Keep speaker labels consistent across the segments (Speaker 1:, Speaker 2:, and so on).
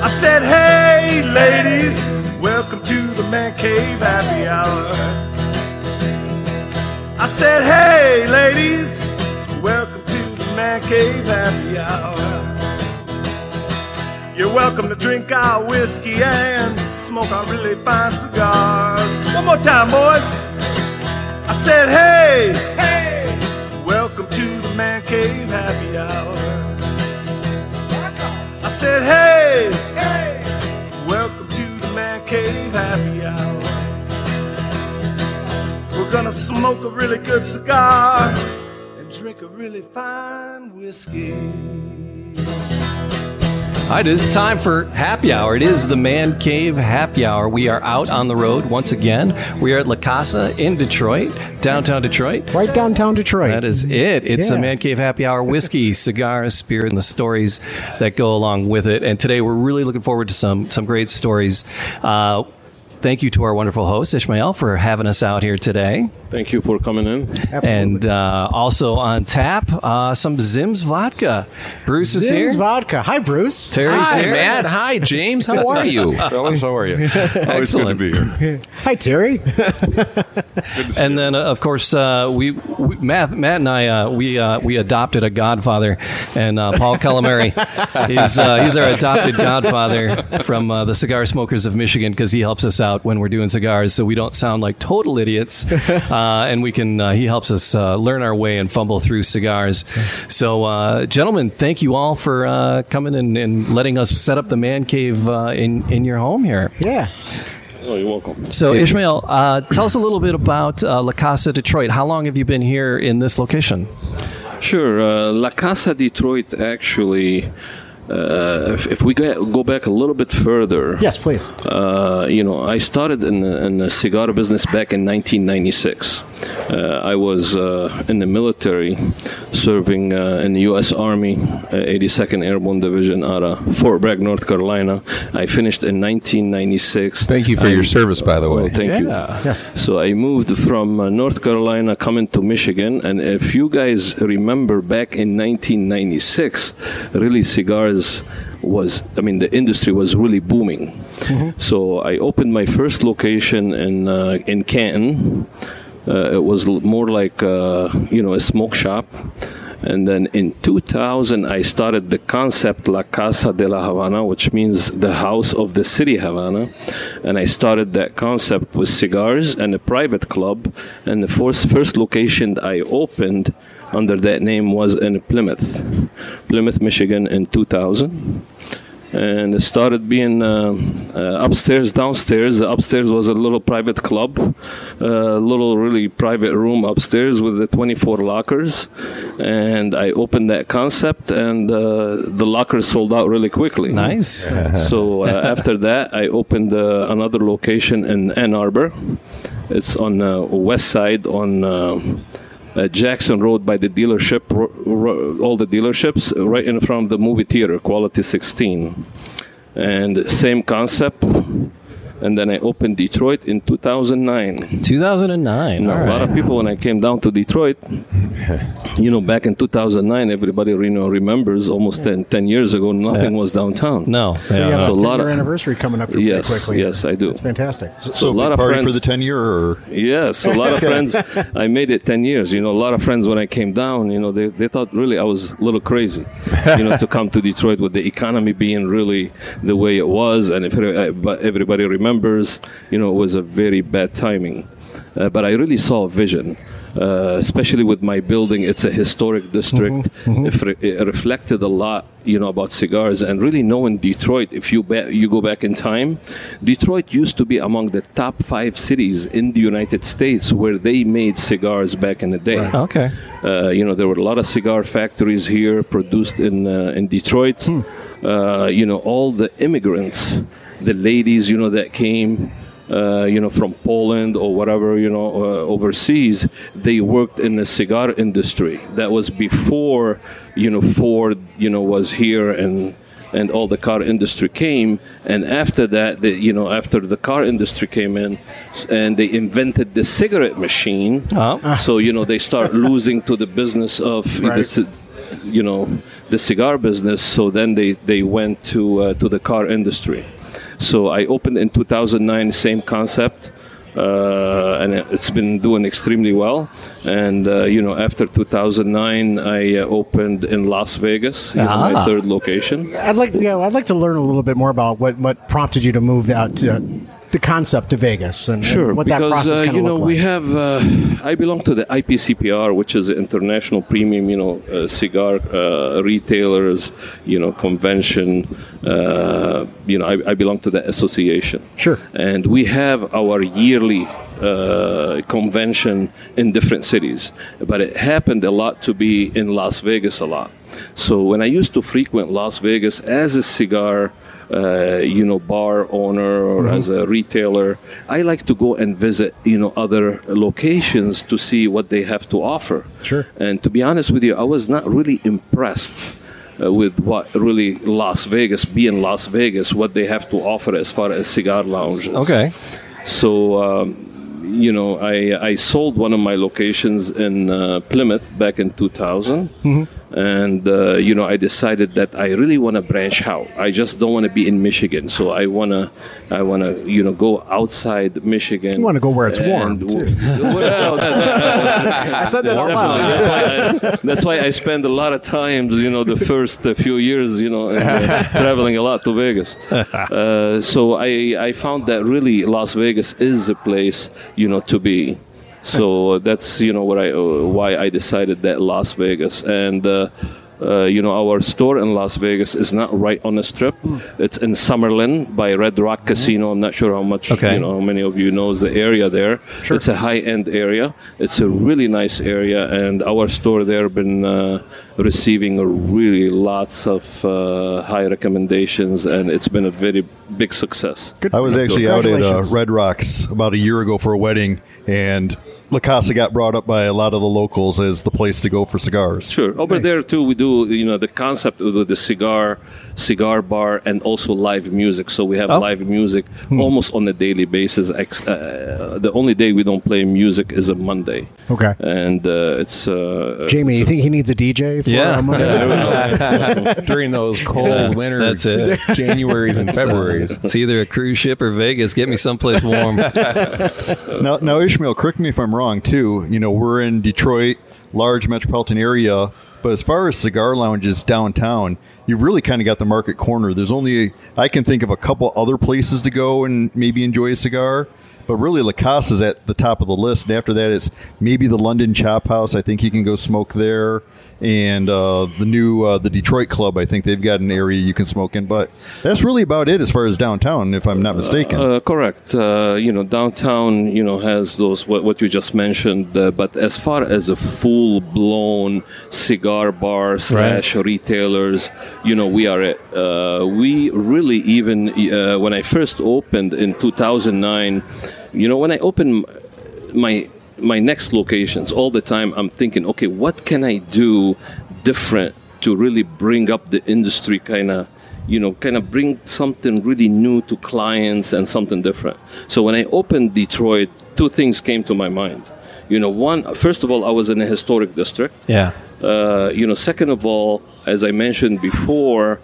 Speaker 1: I said, hey, ladies, welcome to the Man Cave Happy Hour. I said, hey, ladies, welcome to the Man Cave Happy Hour. You're welcome to drink our whiskey and smoke our really fine cigars. One more time, boys. I said, hey, hey, welcome to the Man Cave Happy Hour. Said, hey, hey, welcome to the Man Cave Happy Hour. We're gonna smoke a really good cigar and drink a really fine whiskey.
Speaker 2: All right, it is time for happy hour. It is the Man Cave Happy Hour. We are out on the road once again. We are at La Casa in Detroit, downtown Detroit.
Speaker 3: Right downtown Detroit.
Speaker 2: That is it. It's the Man Cave Happy Hour whiskey, cigars, spirit, and the stories that go along with it. And today we're really looking forward to some some great stories. Uh, thank you to our wonderful host Ismail for having us out here today.
Speaker 4: Thank you for coming in.
Speaker 2: And uh, also on tap, uh, some Zim's vodka. Bruce is here.
Speaker 3: Zim's
Speaker 2: here.
Speaker 3: vodka. Hi, Bruce.
Speaker 2: Terry's
Speaker 5: Hi,
Speaker 2: here.
Speaker 5: Matt. Hi, James. How are you?
Speaker 4: Fellas, how are you? Always good to be here.
Speaker 3: Hi, Terry.
Speaker 2: And then, uh, of course, uh, we, we Matt, Matt and I uh, we uh, we adopted a godfather, and uh, Paul Calamari. he's uh, he's our adopted godfather from uh, the Cigar Smokers of Michigan because he helps us out when we're doing cigars, so we don't sound like total idiots, uh, and we can. Uh, he helps us uh, learn our way and fumble through cigars. So, uh, gentlemen, thank you all for uh, coming and, and letting us set up the man cave uh, in in your home here.
Speaker 3: Yeah.
Speaker 4: Oh, you're welcome.
Speaker 2: So, Ismail, uh, tell us a little bit about uh, La Casa Detroit. How long have you been here in this location?
Speaker 4: Sure. Uh, La Casa Detroit actually. Uh, if, if we go, go back a little bit further,
Speaker 3: Yes, please.
Speaker 4: uh, you know, I started in the, in the cigar business back in 1996. Uh, I was uh, in the military, serving uh, in the U.S. Army, uh, 82nd Airborne Division out of Fort Bragg, North Carolina. I finished in 1996.
Speaker 5: Thank you for your service, by the way.
Speaker 4: Well, thank you.
Speaker 3: Yes.
Speaker 4: So I moved from uh, North Carolina coming to Michigan, and if you guys remember back in 1996, really cigars was I mean the industry was really booming. So I opened my first location in uh, in Canton. Uh, it was more like uh, you know a smoke shop. And then in 2000, I started the concept La Casa de la Havana, which means the house of the city Havana. And I started that concept with cigars and a private club. And the first, first location I opened under that name was in Plymouth, Plymouth, Michigan in 2000 and it started being uh, uh, upstairs, downstairs. Upstairs was a little private club, a little really private room upstairs with the 24 lockers, and I opened that concept, and uh, the lockers sold out really quickly.
Speaker 2: Nice.
Speaker 4: So uh, after that, I opened uh, another location in Ann Arbor. It's on uh, west side on. Uh, Jackson Road by the dealership, all the dealerships, right in front of the movie theater, Quality 16. And same concept. And then I opened Detroit in 2009.
Speaker 2: 2009.
Speaker 4: Now,
Speaker 2: All
Speaker 4: a lot of people, when I came down to Detroit, you know, back in 2009, everybody you know, remembers almost 10, 10 years ago, nothing was downtown.
Speaker 2: No.
Speaker 3: So you have
Speaker 4: So
Speaker 3: a
Speaker 4: a
Speaker 3: 10
Speaker 4: lot
Speaker 3: year
Speaker 4: of-
Speaker 3: anniversary coming up here pretty
Speaker 4: Yes,
Speaker 3: quickly.
Speaker 4: yes, I do.
Speaker 3: It's fantastic.
Speaker 4: So, a lot of
Speaker 6: party
Speaker 4: friends
Speaker 6: for the 10 year or
Speaker 4: Yes, a lot of friends. I made it 10 years. You know, a lot of friends when I came down, you know, they, they thought really I was a little crazy, you know, to come to Detroit with the economy being really the way it was. And if uh, but everybody remembers, you know, it was a very bad timing. Uh, but I really saw a vision. uh, especially with my building. It's a historic district. It, re- it reflected a lot, you know, about cigars. And really knowing Detroit, if you ba- you go back in time, Detroit used to be among the top five cities in the United States where they made cigars back in the day.
Speaker 2: Okay.
Speaker 4: Uh, you know, there were a lot of cigar factories here produced in uh, in Detroit. Uh, you know, all the immigrants, the ladies, you know, that came. Uh, you know, from Poland or whatever, you know, uh, overseas, they worked in the cigar industry. That was before, you know, Ford, you know, was here and and all the car industry came. And after that, the, you know, after the car industry came in, and they invented the cigarette machine.
Speaker 2: Oh.
Speaker 4: So you know, they start losing to the business of the, you know, the cigar business. So then they they went to uh, to the car industry. So I opened in 2009, same concept. Uh, and it- it's been doing extremely well. And uh, you know, after 2009, I uh, opened in Las Vegas, you know, my
Speaker 2: Ah.
Speaker 4: third location.
Speaker 3: I'd like to, yeah, I'd like to learn a little bit more about what, what prompted you to move out to the concept to Vegas and, and
Speaker 4: Sure,
Speaker 3: what that
Speaker 4: because
Speaker 3: process
Speaker 4: uh,
Speaker 3: kind
Speaker 4: you know we
Speaker 3: like.
Speaker 4: have. Uh, I belong to the IPCPR, which is the International Premium, you know, uh, cigar uh, retailers, you know, convention. Uh, you know, I, I belong to the association.
Speaker 3: Sure.
Speaker 4: And we have our yearly uh, convention in different cities, but it happened a lot to be in Las Vegas a lot. So when I used to frequent Las Vegas as a cigar uh, you know, bar owner or as a retailer, I like to go and visit, you know, other locations to see what they have to offer.
Speaker 3: Sure.
Speaker 4: And to be honest with you, I was not really impressed. Uh, with what really Las Vegas, being Las Vegas, what they have to offer as far as cigar lounges.
Speaker 2: Okay.
Speaker 4: So, um, you know, I, I sold one of my locations in uh, Plymouth back in 2000. And, uh, you know, I decided that I really want to branch out. I just don't want to be in Michigan. So I want to, I want to, you know, go outside Michigan.
Speaker 3: You wanna go where it's warm,
Speaker 4: And-
Speaker 3: too.
Speaker 4: Well, that- that-
Speaker 3: I said that out
Speaker 4: Definitely.
Speaker 3: loud.
Speaker 4: That's why, I, that's why I spend a lot of times, you know, the first uh, few years, you know, uh, traveling a lot to Vegas. Uh, so I, I found that really Las Vegas is a place, you know, to be. So that's you know what I uh, why I decided that Las Vegas and. Uh, uh, you know, our store in Las Vegas is not right on the strip. It's in Summerlin by Red Rock Casino. I'm not sure how much,
Speaker 2: Okay.
Speaker 4: you know, how many of you knows the area there. It's a high-end area. It's a really nice area, and our store there been uh, receiving really lots of uh, high recommendations, and it's been a very big success.
Speaker 3: Good
Speaker 6: I was actually out at uh, Red Rocks about a year ago for a wedding, and La Casa got brought up by a lot of the locals as the place to go for cigars.
Speaker 4: Sure. Over there too, we do you know the concept of the cigar, cigar bar, and also live music. So we have
Speaker 2: Oh.
Speaker 4: live music almost on a daily basis. Uh, the only day we don't play music is a Monday,
Speaker 3: Okay.
Speaker 4: and uh, it's uh,
Speaker 3: Jamie,
Speaker 4: it's
Speaker 3: you
Speaker 4: a-
Speaker 3: think he needs a DJ for
Speaker 2: Yeah.
Speaker 3: a Monday?
Speaker 5: During those cold winter
Speaker 2: That's it.
Speaker 5: Januaries and Februaries.
Speaker 2: It's either a cruise ship or Vegas. Get me someplace warm.
Speaker 6: Now, now, Ismail, correct me if I'm wrong too. You know, we're in Detroit, large metropolitan area, but as far as cigar lounges downtown, you've really kind of got the market corner. There's only I can think of a couple other places to go and maybe enjoy a cigar. But really, La Casa's at the top of the list, and after that, it's maybe the London Chop House. I think you can go smoke there, and uh, the new uh, the Detroit Club. I think they've got an area you can smoke in. But that's really about it as far as downtown, if I'm not mistaken.
Speaker 4: Uh, correct. Uh, you know, downtown, you know, has those what, what you just mentioned. Uh, but as far as a full-blown cigar bar slash retailers, you know, we are it. Uh, we really even uh, when I first opened in 2009, you know, when I opened my my next locations all the time i'm thinking okay what can i do different to really bring up the industry kind of you know kind of bring something really new to clients and something different so when i opened detroit two things came to my mind you know one first of all i was in a historic district
Speaker 2: Yeah.
Speaker 4: uh, you know, second of all, as I mentioned before,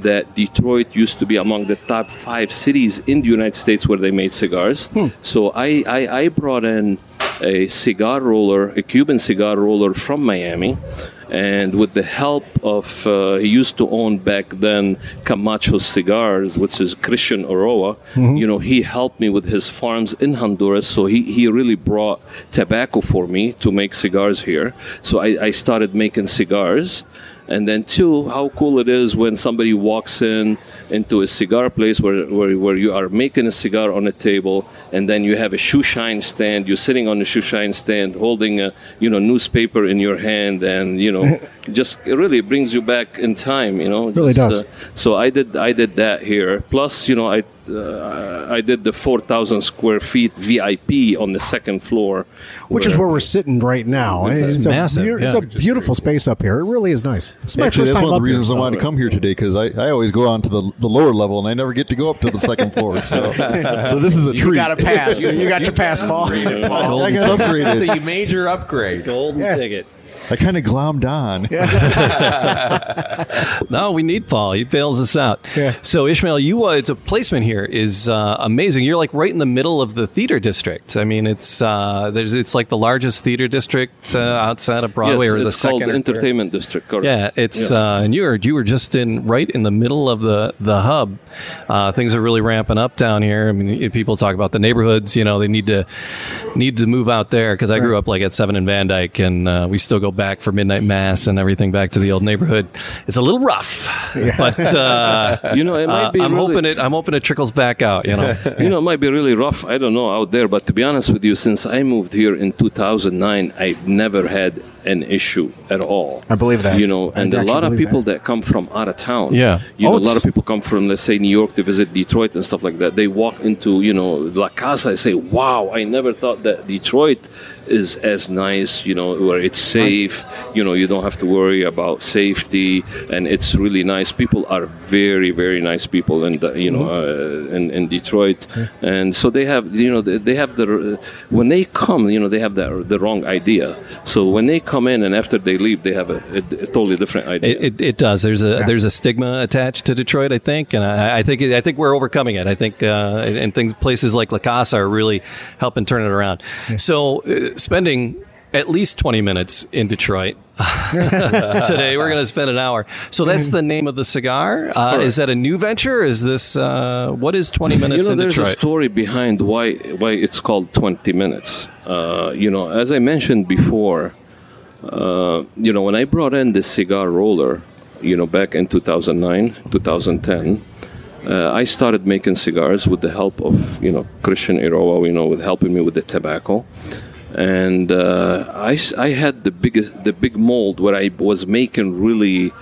Speaker 4: that Detroit used to be among the top five cities in the United States where they made cigars. So I, I, I brought in a cigar roller, a Cuban cigar roller from Miami, And with the help of, uh, he used to own back then Camacho Cigars, which is Christian Eiroa. You know, he helped me with his farms in Honduras. So he, he really brought tobacco for me to make cigars here. So I, I started making cigars. And then two, how cool it is when somebody walks in into a cigar place where, where, where you are making a cigar on a table and then you have a shoe shine stand, you're sitting on the shoe shine stand holding a you know newspaper in your hand and you know just it really brings you back in time, you know.
Speaker 3: Really
Speaker 4: Just,
Speaker 3: does.
Speaker 4: uh, so I did I did that here. Plus, you know, I uh, I did the 4,000 square feet VIP on the second floor,
Speaker 3: Which is where we're sitting right now. It's, a,
Speaker 2: massive,
Speaker 3: beau- it's
Speaker 2: yeah.
Speaker 3: a beautiful space up here. It really is nice. It's my
Speaker 6: Actually,
Speaker 3: first
Speaker 6: that's
Speaker 3: time
Speaker 6: one of the reasons I wanted to come here today because I, I always go on to the, the lower level and I never get to go up to the second floor. So, so this is a
Speaker 3: You
Speaker 6: treat.
Speaker 3: You got a pass. you got your pass, Paul.
Speaker 6: I got upgraded.
Speaker 5: the major upgrade.
Speaker 2: Golden ticket.
Speaker 6: I kind of glommed on.
Speaker 2: No, we need Paul. He bails us out.
Speaker 3: Yeah.
Speaker 2: So Ismail, you uh, the placement here is uh, amazing. You're like right in the middle of the theater district. I mean, it's uh, there's it's like the largest theater district uh, outside of Broadway,
Speaker 4: yes,
Speaker 2: or the
Speaker 4: it's called
Speaker 2: second
Speaker 4: the
Speaker 2: third.
Speaker 4: entertainment district. Correct.
Speaker 2: Yeah, it's
Speaker 4: Yes.
Speaker 2: uh, and you were you were just in right in the middle of the the hub. Uh, things are really ramping up down here. I mean, people talk about the neighborhoods. You know, they need to need to move out there because I grew up like at Seven and Van Dyke, and uh, we still go back for midnight mass and everything back to the old neighborhood. It's a little rough, but uh,
Speaker 4: You know, it might
Speaker 2: uh,
Speaker 4: be
Speaker 2: I'm
Speaker 4: really-
Speaker 2: hoping it. I'm hoping it trickles back out. You know,
Speaker 4: you know, it might be really rough. I don't know out there, but to be honest with you, since I moved here in 2009, I've never had an issue at all.
Speaker 3: I believe that.
Speaker 4: You know, and a lot of people
Speaker 3: that.
Speaker 4: that. come from out of town.
Speaker 2: Yeah.
Speaker 4: You
Speaker 2: Oh,
Speaker 4: know, a lot of people come from, let's say, New York to visit Detroit and stuff like that. They walk into, you know, La Casa. I say, wow, I never thought that Detroit is as nice. You know, where it's safe. You know, you don't have to worry about safety, and it's really nice. People are very, very nice people, and you know,
Speaker 2: Mm-hmm.
Speaker 4: uh, in, in Detroit, and so they have, you know, they, they have the when they come, you know, they have the the wrong idea. So when they come in and after they leave, they have a, a, a totally different idea.
Speaker 2: It, it, it does. There's a there's a stigma attached to Detroit, I think, and I, I think I think we're overcoming it. I think uh, and things places like La Casa are really helping turn it around. So uh, spending at least 20 minutes in Detroit. Today we're going to spend an hour. So that's the name of the cigar. Uh, is that a new venture? Is this uh, what is 20 minutes
Speaker 4: you know, there's
Speaker 2: Detroit?
Speaker 4: a story behind why why it's called 20 minutes. Uh, you know, as I mentioned before, uh, you know, when I brought in the cigar roller, you know, back in 2009, 2010. Uh, I started making cigars with the help of you know Christian Eiroa, you know, with helping me with the tobacco, and uh, I, I had the biggest the big mold where I was making really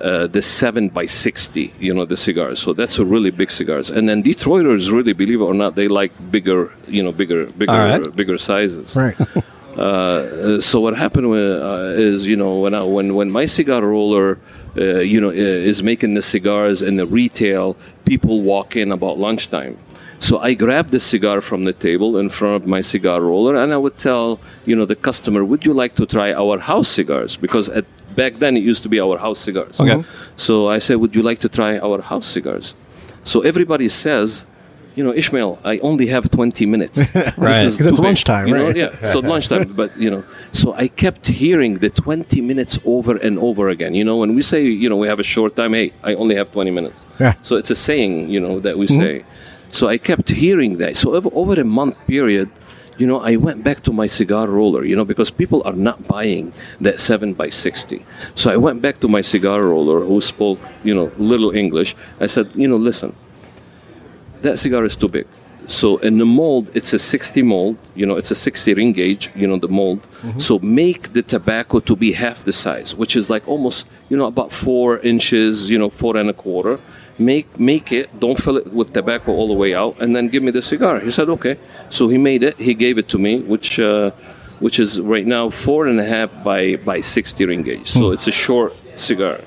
Speaker 4: uh, the seven by sixty, you know, the cigars. So that's a really big cigars. And then Detroiters really, believe it or not, they like bigger, you know, bigger, bigger,
Speaker 2: right.
Speaker 4: bigger sizes.
Speaker 3: Right.
Speaker 4: Uh, so what happened wa- uh, is, you know, when I, when when my cigar roller, uh, you know, is making the cigars in the retail, people walk in about lunchtime. So I grabbed the cigar from the table in front of my cigar roller, and I would tell, you know, the customer, "Would you like to try our house cigars?" Because at, back then it used to be our house cigars.
Speaker 2: Okay.
Speaker 4: So I said, "Would you like to try our house cigars?" So everybody says, you know, Ismail, I only have 20 minutes.
Speaker 2: Right.
Speaker 4: is
Speaker 3: 'Cause it's
Speaker 4: big."
Speaker 3: lunchtime,
Speaker 4: You know,
Speaker 3: right?
Speaker 4: Yeah, so lunchtime. But, you know, so I kept hearing the 20 minutes over and over again. You know, when we say, you know, we have a short time, hey, I only have 20 minutes.
Speaker 3: Yeah.
Speaker 4: So it's a saying, you know, that we mm-hmm. say. So I kept hearing that. So over, over a month period, you know, I went back to my cigar roller, you know, because people are not buying that 7 by 60 So I went back to my cigar roller who spoke, you know, little English. I said, you know, listen, that cigar is too big. So in the mold, it's a 60 mold. You know, it's a 60 ring gauge. You know the mold. Mm-hmm. So make the tobacco to be half the size, which is like almost you know about four inches. You know, four and a quarter. Make make it. Don't fill it with tobacco all the way out, and then give me the cigar. He said okay. So he made it. He gave it to me, which. Uh, which is right now four and a half by, by 60 ring gauge. So it's a short cigar.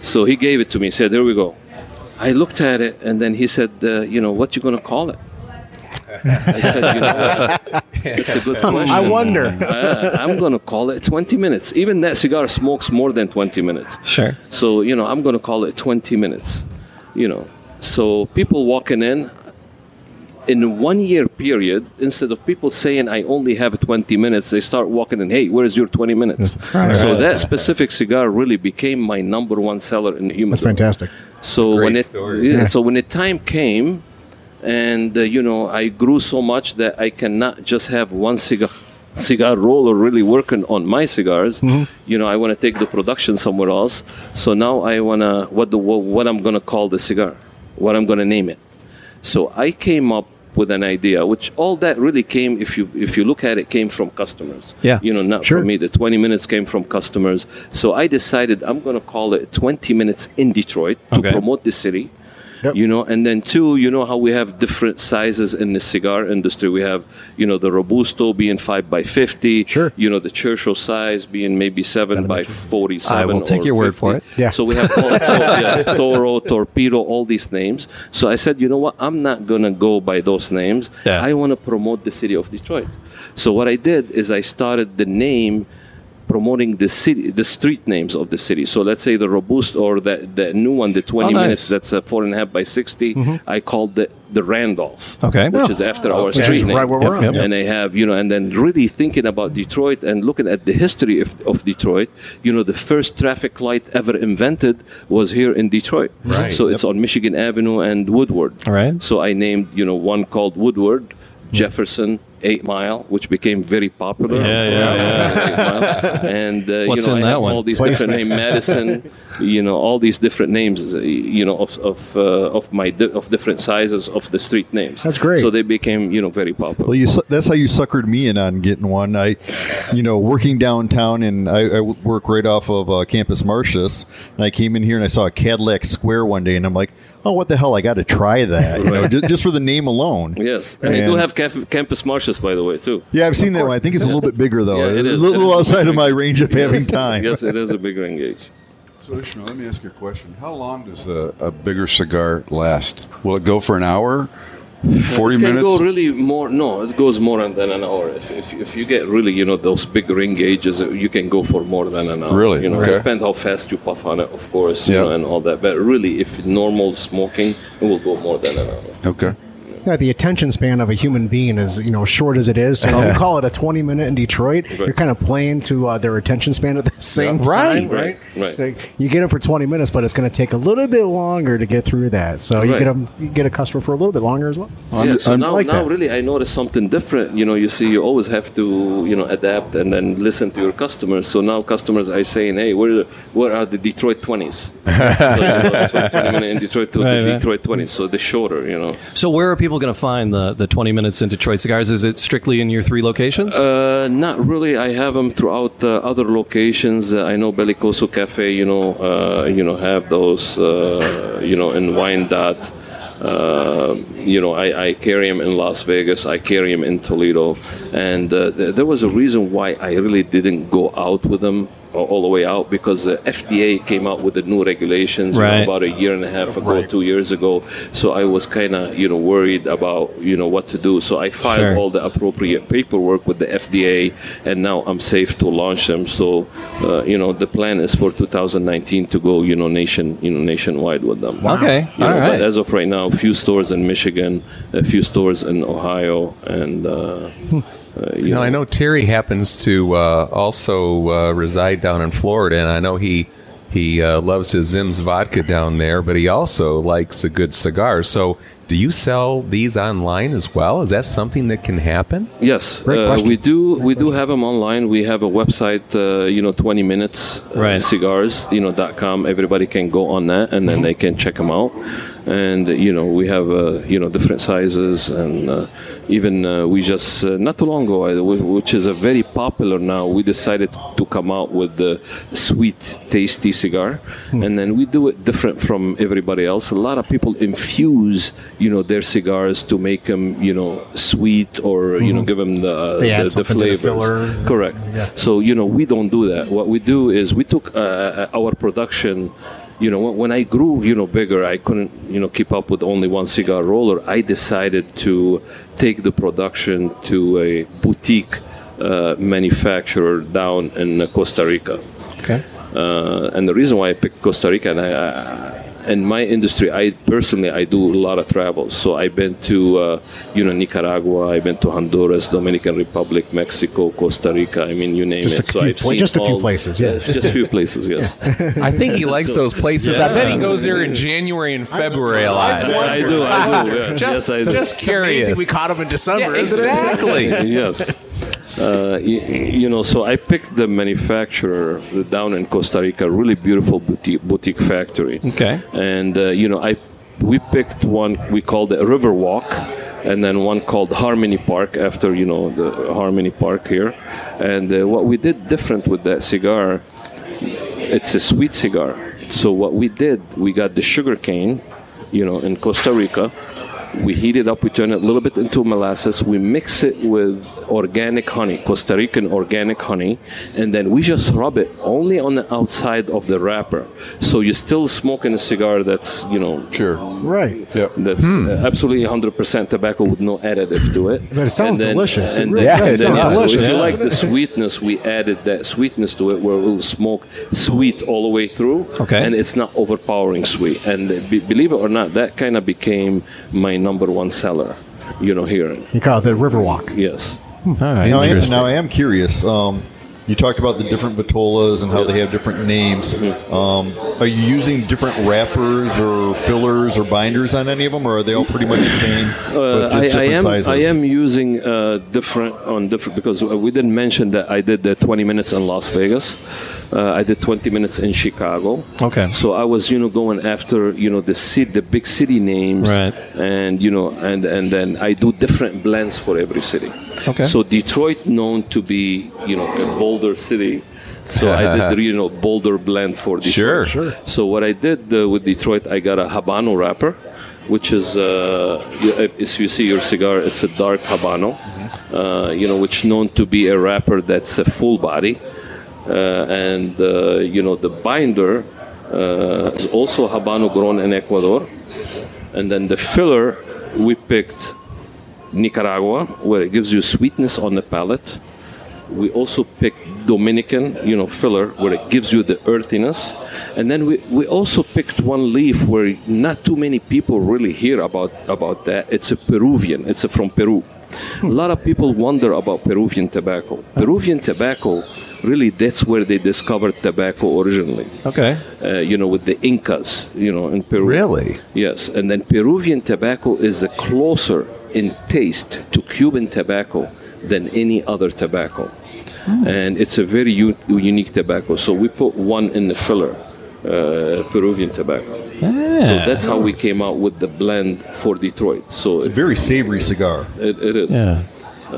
Speaker 4: So he gave it to me. He said, There we go. I looked at it, and then he said, uh, "You know what you gonna call it?" I said, "You know what? It's a good question.
Speaker 3: I wonder.
Speaker 4: Uh, I'm gonna call it 20 minutes. Even that cigar smokes more than 20 minutes.
Speaker 2: Sure.
Speaker 4: So you know, I'm gonna call it 20 minutes. You know, so people walking in, in one year period, instead of people saying I only have 20 minutes, they start walking in, hey, where's your 20 minutes? So that specific cigar really became my number one seller in the humidor.
Speaker 3: That's fantastic.
Speaker 4: So when it
Speaker 5: story.
Speaker 4: yeah, so when the time came, and uh, you know I grew so much that I cannot just have one cigar cigar roller really working on my cigars. Mm-hmm. You know I want to take the production somewhere else. So now I wanna what the what, what I'm gonna call the cigar, what I'm gonna name it. So I came up with an idea, which all that really came, if you if you look at it, came from customers.
Speaker 2: Yeah.
Speaker 4: You know, not
Speaker 3: Sure.
Speaker 4: from me. The 20 minutes came from customers. So I decided I'm going to call it 20 minutes in Detroit to
Speaker 2: Okay.
Speaker 4: promote the city.
Speaker 3: Yep.
Speaker 4: You know, and then two, you know how we have different sizes in the cigar industry. We have, you know, the robusto being five by fifty.
Speaker 3: Sure.
Speaker 4: You know, the Churchill size being maybe seven, by forty-seven.
Speaker 2: I will take your word for it.
Speaker 3: Yeah.
Speaker 4: So we have all, yeah, Toro, Torpedo, all these names. So I said, you know what? I'm not gonna go by those names.
Speaker 2: Yeah.
Speaker 4: I want to promote the city of Detroit. So what I did is I started the name promoting the city, the street names of the city. So let's say the Robust or the, the new one, the 20
Speaker 2: Oh, nice.
Speaker 4: minutes, that's a four and a half by 60. Mm-hmm. I called the, the Randolph.
Speaker 2: Okay.
Speaker 4: Which is oh. after our
Speaker 3: Which
Speaker 4: street name.
Speaker 3: right where we're
Speaker 2: Yep,
Speaker 3: on.
Speaker 2: yep.
Speaker 4: And I have, you know, and then really thinking about Detroit and looking at the history of, of Detroit, you know, the first traffic light ever invented was here in Detroit.
Speaker 5: Right.
Speaker 4: So it's on Michigan Avenue and Woodward.
Speaker 2: All right.
Speaker 4: So I named, you know, one called Woodward, hmm. Jefferson, Eight Mile, which became very popular.
Speaker 2: Yeah, yeah, yeah.
Speaker 4: Eight And uh,
Speaker 2: What's
Speaker 4: you know,
Speaker 2: in
Speaker 4: I
Speaker 2: that one?
Speaker 4: all these
Speaker 3: Placement.
Speaker 4: different names, Madison, you know, all these different names, uh, you know, of of, uh, of my di- of different sizes of the street names.
Speaker 3: That's great.
Speaker 4: So they became, you know, very popular.
Speaker 6: Well, you, su- that's how you suckered me in on getting one. I, you know, working downtown, and I, I work right off of uh, Campus Martius, and I came in here and I saw a Cadillac Square one day, and I'm like, oh, what the hell? I got to try that, you know, just, just for the name alone.
Speaker 4: Yes, and they do have Caf- Campus Martius, by the way, too.
Speaker 6: Yeah, I've seen that one. I think it's a little bit bigger though.
Speaker 4: Yeah, it
Speaker 6: a
Speaker 4: is.
Speaker 6: little outside of my range of having time.
Speaker 4: Yes, it is a bigger engage.
Speaker 7: So, Ismail, let me ask you a question. How long does a, a bigger cigar last? Will it go for an hour? 40
Speaker 4: it can
Speaker 7: minutes?
Speaker 4: go really more. No, it goes more than an hour. If, if, if you get really, you know, those big ring gauges, uh, you can go for more than an hour.
Speaker 7: Really?
Speaker 4: You know,
Speaker 7: Okay.
Speaker 4: depend how fast you puff on it, of course, you know, and all that. But really, if normal smoking, it will go more than an hour.
Speaker 7: Okay.
Speaker 3: Yeah, the attention span of a human being is you know short as it is. So you call it a twenty minute in Detroit. You're kind of playing to uh, their attention span at the same time,
Speaker 4: Right, right.
Speaker 3: Like, you get them for twenty minutes, but it's going to take a little bit longer to get through that. So you get them, you get a customer for a little bit longer as well.
Speaker 4: yeah, so
Speaker 6: I'm-
Speaker 4: now,
Speaker 3: like
Speaker 4: now
Speaker 3: that.
Speaker 4: really I noticed something different. You know, you see, you always have to, you know, adapt and then listen to your customers. So now customers are saying, "Hey, where, where are the Detroit 20s?" so, you know, that's 20 minute in Detroit to
Speaker 2: Right,
Speaker 4: the
Speaker 2: right.
Speaker 4: Detroit 20s. So the shorter, you know.
Speaker 2: So where are people going to find the, the 20 minutes in Detroit cigars? Is it strictly in your three locations?
Speaker 4: Uh, not really. I have them throughout uh, other locations. Uh, I know Bellicoso Cafe, you know, uh, you know, have those, uh, you know, in Dot. Uh, you know, I, I carry them in Las Vegas. I carry them in Toledo, and uh, th- there was a reason why I really didn't go out with them all all the way out because the FDA came out with the new regulations you know, about a year and a half ago, two years ago. So I was kind of you know worried about you know what to do. So I filed
Speaker 2: Sure.
Speaker 4: all the appropriate paperwork with the FDA, and now I'm safe to launch them. So uh, you know the plan is for 2019 to go you know nation you know nationwide with them.
Speaker 2: Okay,
Speaker 4: You
Speaker 2: all
Speaker 4: know,
Speaker 2: right.
Speaker 4: But as of right now, a few stores in Michigan, a few stores in Ohio, and. Uh, uh, you
Speaker 5: You know, I know Terry happens to uh, also uh, reside down in Florida, and I know he he uh, loves his Zim's vodka down there, but he also likes a good cigar. So, do you sell these online as well? Is that something that can happen?
Speaker 4: Yes,
Speaker 3: Great
Speaker 4: uh, we do. We do have them online. We have a website, uh, you know, 20 minutes uh,
Speaker 2: Right.
Speaker 4: cigars, you know, dot com. Everybody can go on that, and then they can check them out. And you know, we have uh, you know different sizes, and uh, even uh, we just uh, not too long ago, which is a very popular now. We decided to come out with the sweet, tasty cigar, and then we do it different from everybody else. A lot of people infuse, you know, their cigars to make them, you know, sweet or you know, give them the
Speaker 3: They add
Speaker 4: the, the
Speaker 3: the
Speaker 4: flavors.
Speaker 3: filler.
Speaker 4: Correct. So you know, we don't do that. What we do is we took uh, our production. You know, when, when I grew, you know, bigger, I couldn't, you know, keep up with only one cigar roller. I decided to take the production to a boutique uh, manufacturer down in Costa Rica.
Speaker 2: okay.
Speaker 4: Uh, and the reason why I picked Costa Rica, and I, I, in my industry, I personally I do a lot of travel. So I've been to uh, you know Nicaragua, I've been to Honduras, Dominican Republic, Mexico, Costa Rica. I mean, you name
Speaker 3: Just
Speaker 4: it.
Speaker 3: a
Speaker 4: so
Speaker 3: few
Speaker 4: I've
Speaker 3: pla-
Speaker 4: seen
Speaker 3: just a few
Speaker 4: all-
Speaker 3: places, yeah.
Speaker 4: just a few places. Yes,
Speaker 5: I think he likes those places. I bet he goes there in January and February a lot.
Speaker 4: I do. I do. Yes,
Speaker 5: Just,
Speaker 4: yes, I do.
Speaker 5: just curious.
Speaker 3: we caught him in December,
Speaker 5: yeah,
Speaker 3: isn't it?
Speaker 5: exactly.
Speaker 4: yes. Uh, you, you know, so I picked the manufacturer down in Costa Rica, really beautiful boutique, boutique factory.
Speaker 2: Okay.
Speaker 4: And uh, you know, I we picked one we called it Riverwalk, and then one called Harmony Park after you know the Harmony Park here. And uh, what we did different with that cigar, it's a sweet cigar. So what we did, we got the sugar cane, you know, in Costa Rica. We heat it up, we turn it a little bit into molasses, we mix it with organic honey, Costa Rican organic honey, and then we just rub it only on the outside of the wrapper. So you're still smoking a cigar that's, you know,
Speaker 7: pure.
Speaker 3: Right.
Speaker 7: Yep.
Speaker 4: that's uh, absolutely 100% tobacco with no additive to it.
Speaker 3: But it sounds
Speaker 4: And then-
Speaker 3: delicious. It
Speaker 4: And
Speaker 3: really
Speaker 4: then,
Speaker 3: does
Speaker 4: and then,
Speaker 3: sound
Speaker 4: so
Speaker 3: delicious.
Speaker 4: if you like the sweetness, we added that sweetness to it where we'll smoke sweet all the way through.
Speaker 2: Okay.
Speaker 4: And it's not overpowering sweet. And be, believe it or not, that kind of became my number one seller, you know, here.
Speaker 3: You call it the Riverwalk.
Speaker 4: Yes.
Speaker 2: All right.
Speaker 6: Now I, am, now I am curious. Um, you talked about the different vitolas and how they have different names. Um, are you using different wrappers or fillers or binders on any of them, or are they all pretty much the same with just
Speaker 4: Uh, I, I am
Speaker 6: sizes?
Speaker 4: I am using uh, different on different because we didn't mention that I did the 20 minutes in Las Vegas. Uh, I did 20 minutes in Chicago.
Speaker 2: Okay.
Speaker 4: So I was you know going after you know the city, the big city names,
Speaker 2: Right.
Speaker 4: And you know and and then I do different blends for every city.
Speaker 2: Okay.
Speaker 4: So Detroit known to be you know a bolder city. So I did the you know bolder blend for Detroit.
Speaker 5: Sure. Sure.
Speaker 4: So what I did uh, with Detroit, I got a Habano wrapper, which is uh, if if you see your cigar, it's a dark Habano, uh, you know, which known to be a wrapper that's a full body, uh, and uh, you know the binder uh, is also Habano grown in Ecuador, and then the filler we picked Nicaragua, where it gives you sweetness on the palate. We also pick Dominican, you know, filler, where it gives you the earthiness. And then we, we also picked one leaf where not too many people really hear about, about that. It's a Peruvian, it's a, from Peru. A lot of people wonder about Peruvian tobacco. Peruvian tobacco, really, that's where they discovered tobacco originally.
Speaker 2: Okay.
Speaker 4: Uh, you know, with the Incas, you know, in Peru.
Speaker 5: Really?
Speaker 4: Yes, and then Peruvian tobacco is a closer in taste to Cuban tobacco than any other tobacco. And it's a very u- unique tobacco. So we put one in the filler, uh, Peruvian tobacco. So that's how we came out with the blend for Detroit. So
Speaker 6: It's a very savory cigar.
Speaker 4: it, it is.
Speaker 2: Yeah.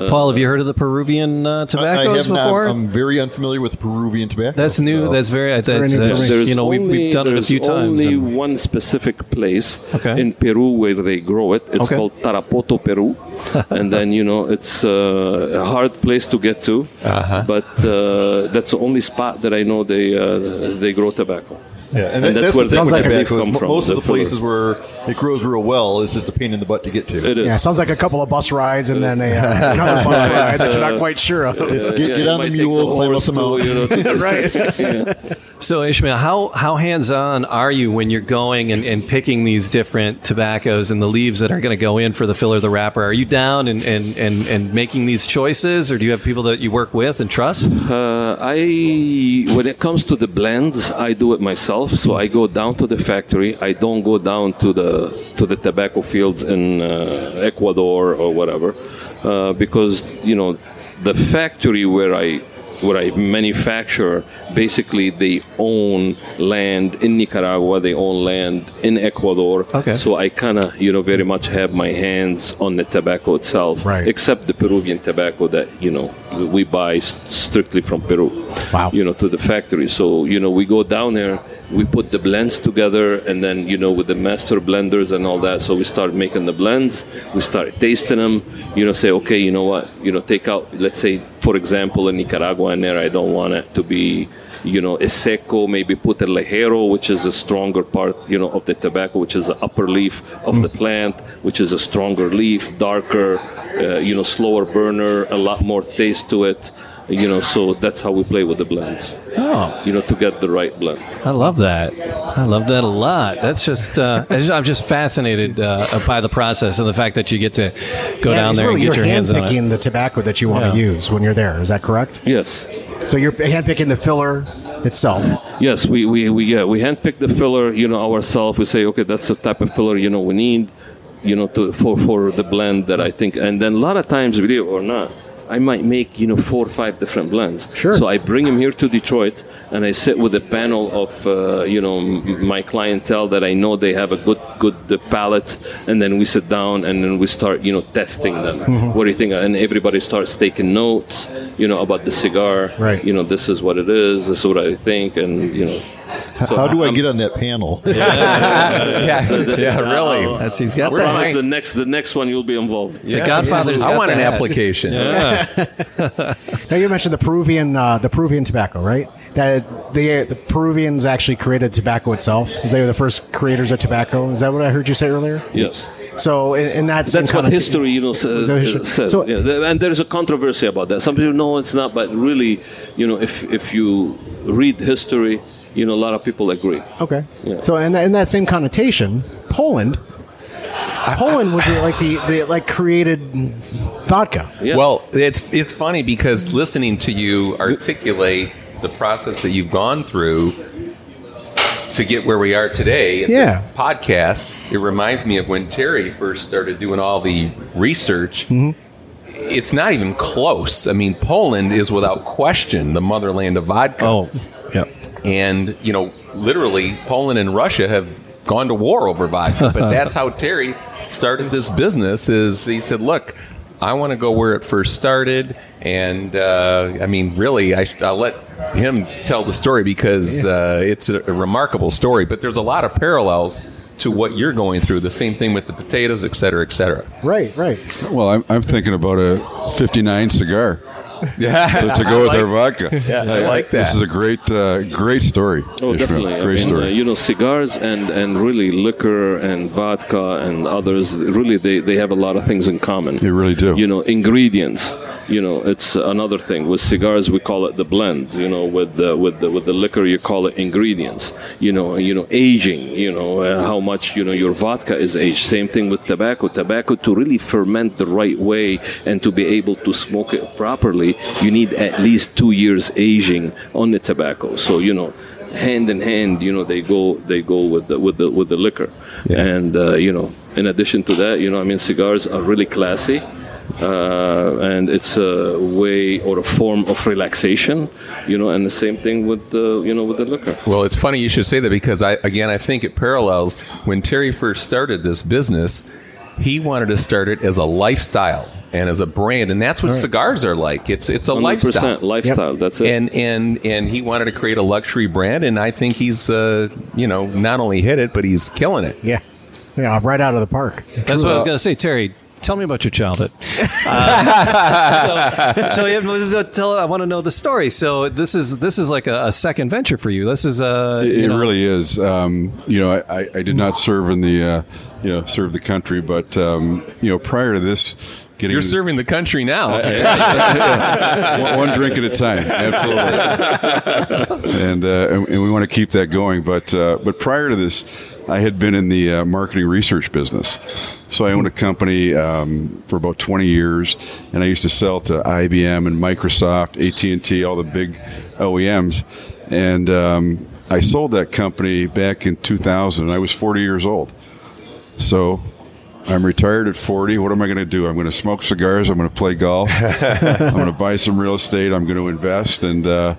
Speaker 2: Paul, have you heard of the Peruvian uh,
Speaker 6: I
Speaker 2: tobaccos
Speaker 6: have not.
Speaker 2: before?
Speaker 6: I'm very unfamiliar with Peruvian tobacco.
Speaker 2: that's new.
Speaker 6: so-
Speaker 2: That's very. That's,
Speaker 3: very
Speaker 2: that's-
Speaker 4: There's
Speaker 2: you know, we,
Speaker 4: only,
Speaker 2: we've done it a few times.
Speaker 4: only one specific place
Speaker 2: Okay.
Speaker 4: in Peru where they grow it. It's
Speaker 2: Okay.
Speaker 4: called Tarapoto, Peru, and then you know it's uh, a hard place to get to.
Speaker 5: Uh-huh.
Speaker 4: But uh, that's the only spot that I know they uh, they grow tobacco.
Speaker 6: Yeah, and,
Speaker 4: And that's
Speaker 6: that's,
Speaker 4: where
Speaker 6: the
Speaker 4: the
Speaker 6: thing with
Speaker 4: tobacco
Speaker 6: tobacco.
Speaker 4: come from,
Speaker 6: Most of
Speaker 4: the
Speaker 6: the places where it grows real well is just a pain in the butt to get to.
Speaker 4: It is.
Speaker 3: Yeah, sounds like a couple of bus rides and then a, uh, another bus ride that you're not quite sure of.
Speaker 4: Uh,
Speaker 6: Get-
Speaker 4: yeah,
Speaker 6: get on the
Speaker 4: might take
Speaker 6: mule, climb up
Speaker 4: horse
Speaker 6: the mountain.
Speaker 4: too, you know.
Speaker 3: right.
Speaker 4: Yeah.
Speaker 2: So Ismail, how how hands on are you when you're going and, and picking these different tobaccos and the leaves that are going to go in for the filler, the wrapper? Are you down and, and, and, and making these choices, or do you have people that you work with and trust?
Speaker 4: Uh, I when it comes to the blends, I do it myself. So I go down to the factory. I don't go down to the to the tobacco fields in uh, Ecuador or whatever, uh, because you know the factory where I where I manufacture, basically they own land in Nicaragua, they own land in Ecuador.
Speaker 2: Okay.
Speaker 4: So I kind of, you know, very much have my hands on the tobacco itself,
Speaker 3: Right.
Speaker 4: except the Peruvian tobacco that you know we buy strictly from Peru.
Speaker 3: Wow.
Speaker 4: You know, to the factory. So you know, we go down there, we put the blends together, and then you know, with the master blenders and all that. So we start making the blends. We start tasting them. You know, say, okay, you know what? You know, take out. Let's say, for example, in Nicaragua, in there, I don't want it to be. You know, a seco, maybe put a ligero, which is a stronger part, you know, of the tobacco, which is the upper leaf of the plant, which is a stronger leaf, darker, uh, you know, slower burner, a lot more taste to it. You know, so that's how we play with the blends.
Speaker 2: Oh,
Speaker 4: You know, to get the right blend.
Speaker 2: I love that. I love that a lot. That's just, uh, I just- I'm just fascinated uh, by the process and the fact that you get to go
Speaker 3: Yeah,
Speaker 2: down there
Speaker 3: really,
Speaker 2: and get your hands on it.
Speaker 3: the tobacco that you want to use when you're there. Is that correct?
Speaker 4: Yes.
Speaker 3: So you're handpicking the filler itself.
Speaker 4: Yes, we, we, we yeah we handpick the filler, you know, ourselves. We say, okay, that's the type of filler you know we need, you know, to for for the blend that I think. And then a lot of times, believe it or not, I might make you know four or five different blends.
Speaker 3: Sure.
Speaker 4: So I bring them here to Detroit, and I sit with a panel of uh, you know m- my clientele that I know they have a good good uh, palate, and then we sit down and then we start you know testing them.
Speaker 3: Mm-hmm.
Speaker 4: What do you think? And everybody starts taking notes, you know, about the cigar.
Speaker 3: Right.
Speaker 4: You know, this is what it is. This is what I think, and you know. so
Speaker 6: How do I
Speaker 4: I'm-
Speaker 6: get on that panel?
Speaker 8: yeah, yeah, really.
Speaker 2: That's he's got
Speaker 8: We're
Speaker 2: that.
Speaker 4: The next the next one you'll be involved.
Speaker 2: The Godfather's
Speaker 8: I
Speaker 2: got
Speaker 8: want an application.
Speaker 2: Yeah.
Speaker 3: Now you mentioned the Peruvian, uh, the Peruvian tobacco, right? That the the Peruvians actually created tobacco itself. They were the first creators of tobacco. Is that what I heard you say earlier?
Speaker 4: Yes.
Speaker 3: So, in, in that same
Speaker 4: That's what history, you know, says.
Speaker 3: Is that history?
Speaker 4: says.
Speaker 3: So-
Speaker 4: yeah. And there's a controversy about that. Some people know it's not, but really, you know, if if you read history, you know, a lot of people agree.
Speaker 3: Okay.
Speaker 4: Yeah.
Speaker 3: So, in that, in that same connotation, Poland, Poland was like the, the like created vodka.
Speaker 4: Yeah.
Speaker 8: Well, it's it's funny because listening to you articulate the process that you've gone through to get where we are today in
Speaker 3: Yeah.
Speaker 8: this podcast, it reminds me of when Terry first started doing all the research. Mm-hmm. It's not even close. I mean, Poland is without question the motherland of vodka.
Speaker 2: Oh, yeah.
Speaker 8: And, you know, literally, Poland and Russia have gone to war over vodka. But that's how Terry started this business is he said, look, I want to go where it first started. And, uh, I mean, really, I, sh- I'll let him tell the story because uh, it's a, a remarkable story. But there's a lot of parallels to what you're going through. The same thing with the potatoes, et cetera, et cetera.
Speaker 3: Right. Right.
Speaker 7: Well, I'm, I'm thinking about a 59 cigar
Speaker 8: Yeah.
Speaker 7: to, to go with our vodka.
Speaker 8: Yeah, I like that.
Speaker 7: This is a great, uh, great story.
Speaker 4: Oh,
Speaker 7: Ismail.
Speaker 4: definitely. I
Speaker 7: Great
Speaker 4: mean,
Speaker 7: story.
Speaker 4: uh, you know, cigars and, and really liquor and vodka and others, really, they, they have a lot of things in common.
Speaker 7: They really do.
Speaker 4: You know, ingredients. You know, it's another thing. With cigars, we call it the blends. You know, with the with the with the liquor, you call it ingredients. You know, you know, aging. You know, uh, how much you know your vodka is aged. Same thing with tobacco. Tobacco to really ferment the right way and to be able to smoke it properly, you need at least two years aging on the tobacco. So you know, hand in hand, you know, they go they go with the with the with the liquor. And uh, you know, in addition to that, you know, I mean, cigars are really classy uh, and it's a way or a form of relaxation, you know, and the same thing with the, you know, with the liquor.
Speaker 8: Well, it's funny you should say that because I again I think it parallels when Terry first started this business. He wanted to start it as a lifestyle and as a brand, and that's what cigars are like. It's it's a
Speaker 4: 100%
Speaker 8: lifestyle.
Speaker 4: lifestyle. That's it.
Speaker 8: And and and he wanted to create a luxury brand, and I think he's uh, you know not only hit it, but he's killing it.
Speaker 3: Yeah. Yeah. Right out of the park.
Speaker 2: That's what I was going to say, Terry. Tell me about your childhood. Uh, so, so yeah, tell, I want to know the story. So this is this is like a, a second venture for you. This is a
Speaker 7: It,
Speaker 2: you
Speaker 7: it really is. Um, you know, I, I, I did not serve in the, uh, you know, serve the country, but um, you know, prior to this, getting
Speaker 8: You're serving the country now.
Speaker 7: one, one drink at a time, absolutely. and, uh, and and we want to keep that going. But uh, but prior to this, I had been in the uh, marketing research business. So I owned a company um, for about 20 years, and I used to sell to IBM and Microsoft, AT and T, all the big OEMs. And um, I sold that company back in 2000. And I was 40 years old. So I'm retired at 40. What am I going to do? I'm going to smoke cigars. I'm going to play golf. I'm going to buy some real estate. I'm going to invest. And, uh,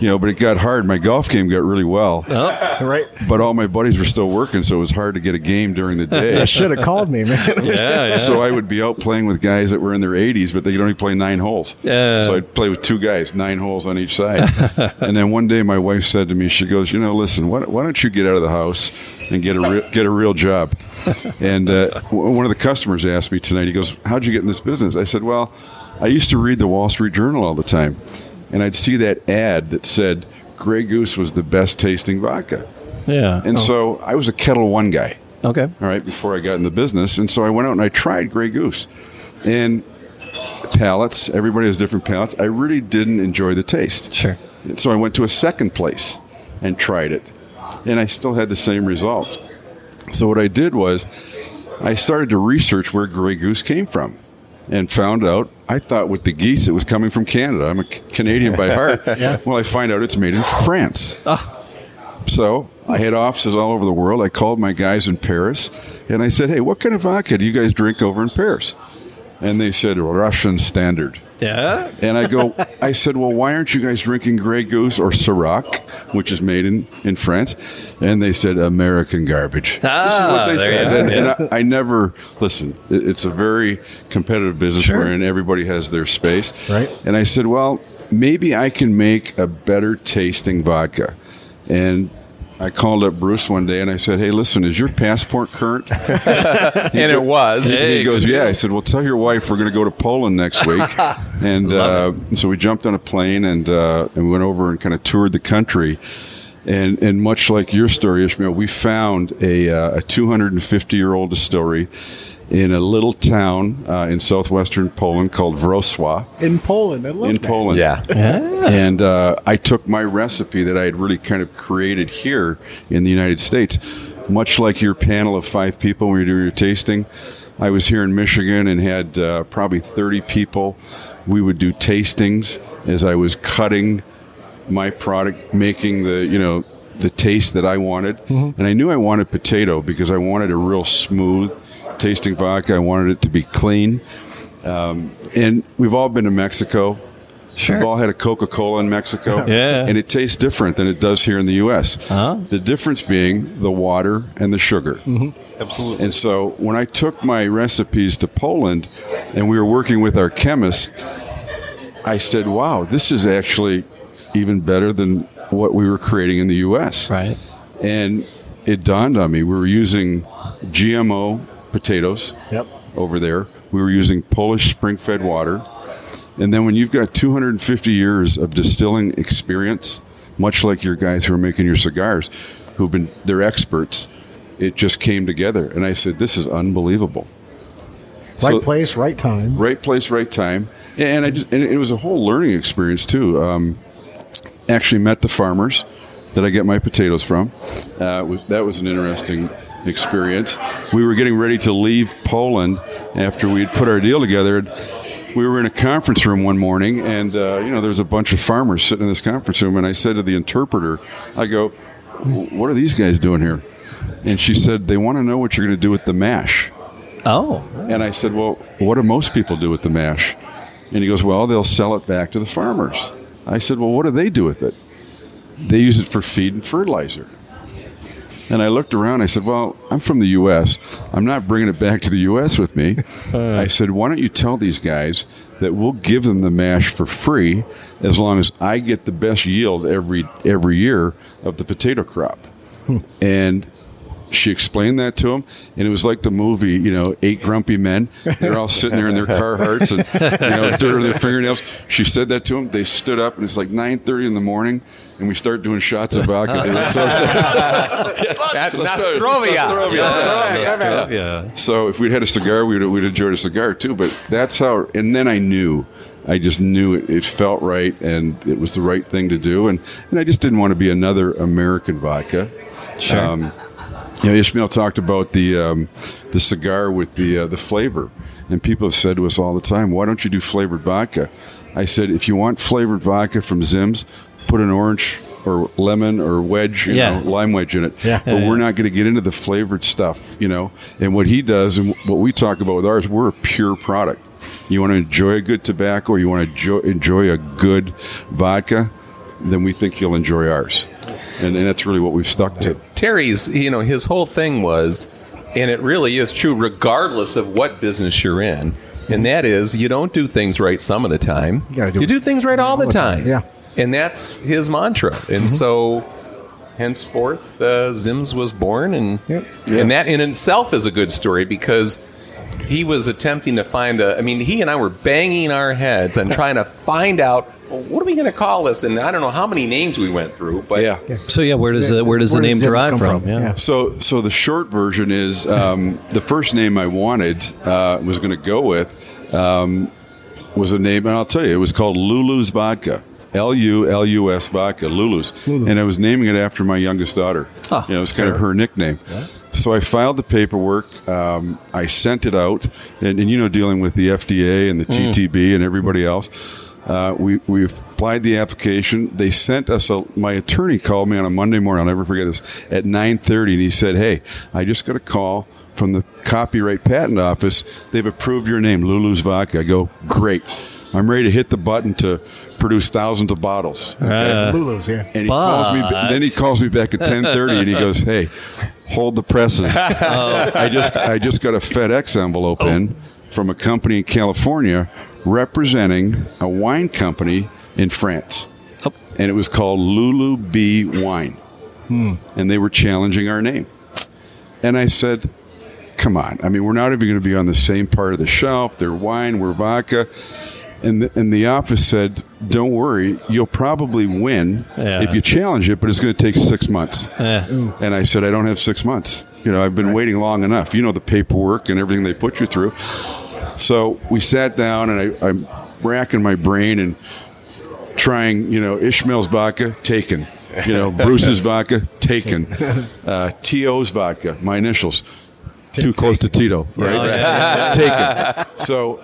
Speaker 7: you know, but it got hard. My golf game got really well.
Speaker 3: Oh, Right.
Speaker 7: But all my buddies were still working, so it was hard to get a game during the day.
Speaker 3: That should have called me, man.
Speaker 2: Yeah, yeah.
Speaker 7: So I would be out playing with guys that were in their 80s, but they could only play nine holes.
Speaker 2: Yeah.
Speaker 7: So I'd play with two guys, nine holes on each side. and then one day my wife said to me, she goes, you know, listen, why, why don't you get out of the house and get a real, get a real job? And uh, w- one of the customers asked me tonight, he goes, how'd you get in this business? I said, well, I used to read the Wall Street Journal all the time, and I'd see that ad that said Grey Goose was the best tasting vodka.
Speaker 2: yeah.
Speaker 7: And so I was a Ketel One guy
Speaker 2: okay.
Speaker 7: all right, before I got in the business. And so I went out and I tried Grey Goose. And palates. Everybody has different palates. I really didn't enjoy the taste.
Speaker 2: Sure.
Speaker 7: So I went to a second place and tried it, and I still had the same result. So what I did was I started to research where Grey Goose came from and found out I thought with the geese it was coming from Canada. I'm a Canadian by heart. Well, I find out it's made in France. Ah. So I had offices all over the world. I called my guys in Paris and I said, "Hey, what kind of vodka do you guys drink over in Paris?" And they said Russian standard.
Speaker 2: Yeah.
Speaker 7: And I go, I said, well, why aren't you guys drinking Grey Goose or Ciroc, which is made in, in France? And they said, American garbage.
Speaker 2: Ah,
Speaker 7: this is what they said. And, and I, I never, listen, it- it's a very competitive business
Speaker 2: Sure.
Speaker 7: wherein everybody has their space.
Speaker 3: Right.
Speaker 7: And I said, well, maybe I can make a better tasting vodka. And I called up Bruce one day and I said, hey, listen, is your passport current?
Speaker 8: and it was.
Speaker 7: he goes, yeah. I said, well, tell your wife we're going to go to Poland next week. and uh, so we jumped on a plane and uh, and we went over and kind of toured the country. And and much like your story, Ismail, we found a uh, a 250 year old distillery in a little town uh, in southwestern Poland called Wrocław
Speaker 3: In Poland. I love
Speaker 7: in
Speaker 3: that.
Speaker 7: Poland.
Speaker 8: Yeah.
Speaker 7: And uh, I took my recipe that I had really kind of created here in the United States, much like your panel of five people when you're doing your tasting. I was here in Michigan and had uh, probably 30 people. We would do tastings as I was cutting my product, making the, you know, the taste that I wanted. And I knew I wanted potato because I wanted a real smooth tasting vodka. I wanted it to be clean. Um, and we've all been to Mexico.
Speaker 2: Sure.
Speaker 7: We've all had a Coca Cola in Mexico.
Speaker 2: Yeah.
Speaker 7: And it tastes different than it does here in the U.S.
Speaker 2: Uh-huh.
Speaker 7: The difference being the water and the sugar. Absolutely. And so when I took my recipes to Poland and we were working with our chemist, I said, wow, this is actually even better than what we were creating in the U.S.
Speaker 2: Right.
Speaker 7: And it dawned on me we were using GMO potatoes
Speaker 3: Yep.
Speaker 7: over there. We were using Polish spring fed water. And then when you've got 250 years of distilling experience, much like your guys who are making your cigars, who've been, they're experts, it just came together. And I said, this is unbelievable.
Speaker 3: Right
Speaker 7: So-
Speaker 3: place, right time.
Speaker 7: right place, right time. And I just, and it was a whole learning experience too. Um, actually met the farmers that I get my potatoes from. Uh, that was an interesting experience. We were getting ready to leave Poland after we had put our deal together. We were in a conference room one morning, and uh, you know there was a bunch of farmers sitting in this conference room. And I said to the interpreter, "I go, what are these guys doing here?" And she said, "They want to know what you're going to do with the mash."
Speaker 2: Oh.
Speaker 7: And I said, Well, what do most people do with the mash? And he goes, Well, they'll sell it back to the farmers. I said, Well, what do they do with it? They use it for feed and fertilizer. And I looked around. I said, Well, I'm from the U.S. I'm not bringing it back to the U.S. with me. Uh. I said, Why don't you tell these guys that we'll give them the mash for free as long as I get the best yield every every year of the potato crop? Hmm. And she explained that to him, and it was like the movie, you know, Eight Grumpy Men. They're all sitting there in their Carhartts and you know, dirt on their fingernails. She said that to him. They stood up, and it's like nine thirty in the morning, and we start doing shots of vodka. They look so-
Speaker 8: That- Nostrovia.
Speaker 2: Yeah.
Speaker 7: So if we'd had a cigar, we'd we'd enjoyed a cigar too. But that's how. And then I knew, I just knew it, it felt right, and it was the right thing to do. And and I just didn't want to be another American vodka.
Speaker 2: Sure.
Speaker 7: Um, you know, Ismail talked about the um, the cigar with the uh, the flavor, and people have said to us all the time, "Why don't you do flavored vodka?" I said, "If you want flavored vodka from Zim's, put an orange." Or lemon or wedge, you
Speaker 2: Yeah.
Speaker 7: know, lime wedge in it.
Speaker 3: Yeah.
Speaker 7: But we're not going to get into the flavored stuff, you know. And what he does and what we talk about with ours, we're a pure product. You want to enjoy a good tobacco, or you want to enjoy, enjoy a good vodka, then we think you'll enjoy ours. And, and that's really what we've stuck to.
Speaker 8: Terry's, you know, his whole thing was, and it really is true, regardless of what business you're in, and that is you don't do things right some of the time.
Speaker 3: You do
Speaker 8: you do things right all the time.
Speaker 3: Yeah.
Speaker 8: And that's his mantra. And so henceforth, uh, Zims was born, and
Speaker 3: Yep.
Speaker 8: and that in itself is a good story because he was attempting to find a. I mean, he and I were banging our heads and trying to find out well, what are we going to call this. And I don't know how many names we went through, but
Speaker 7: Yeah.
Speaker 2: So yeah, where does the where does the name
Speaker 3: Zims
Speaker 2: derive
Speaker 3: come
Speaker 2: from? Yeah.
Speaker 7: So, so the short version is um, the first name I wanted uh, was going to go with um, was a name, and I'll tell you, it was called Lulu's Vodka. L U L U S vodka, Lulu's, and I was naming it after my youngest daughter.
Speaker 2: Oh,
Speaker 7: you know, it was kind of her nickname. So I filed the paperwork. Um, I sent it out, and, and you know, dealing with the FDA and the TTB and everybody else, uh, we we applied the application. They sent us a. My attorney called me on a Monday morning. I'll never forget this at nine thirty, and he said, "Hey, I just got a call." From the Copyright Patent Office, they've approved your name, Lulu's Vodka. I go, great. I'm ready to hit the button to produce thousands of bottles. Ah. Okay?
Speaker 3: Uh, Lulu's, yeah.
Speaker 7: And he calls me. Then he calls me back at ten thirty, and he goes, "Hey, hold the presses. Oh. I just I just got a FedEx envelope oh. in from a company in California representing a wine company in France,
Speaker 2: Oh.
Speaker 7: and it was called Lulu B Wine, hmm. and they were challenging our name. And I said, "Come on! I mean, we're not even going to be on the same part of the shelf. They're wine, we're vodka." And the, and the office said, "Don't worry, you'll probably win
Speaker 2: Yeah.
Speaker 7: if you challenge it, but it's going to take six months."
Speaker 2: Eh.
Speaker 7: And I said, "I don't have six months. You know, I've been waiting long enough. You know the paperwork and everything they put you through." So we sat down, and I, I'm racking my brain and trying. You know, Ismail's vodka taken. You know, Bruce's vodka taken. Uh, To's vodka, my initials, too close to Tito, right? taken. So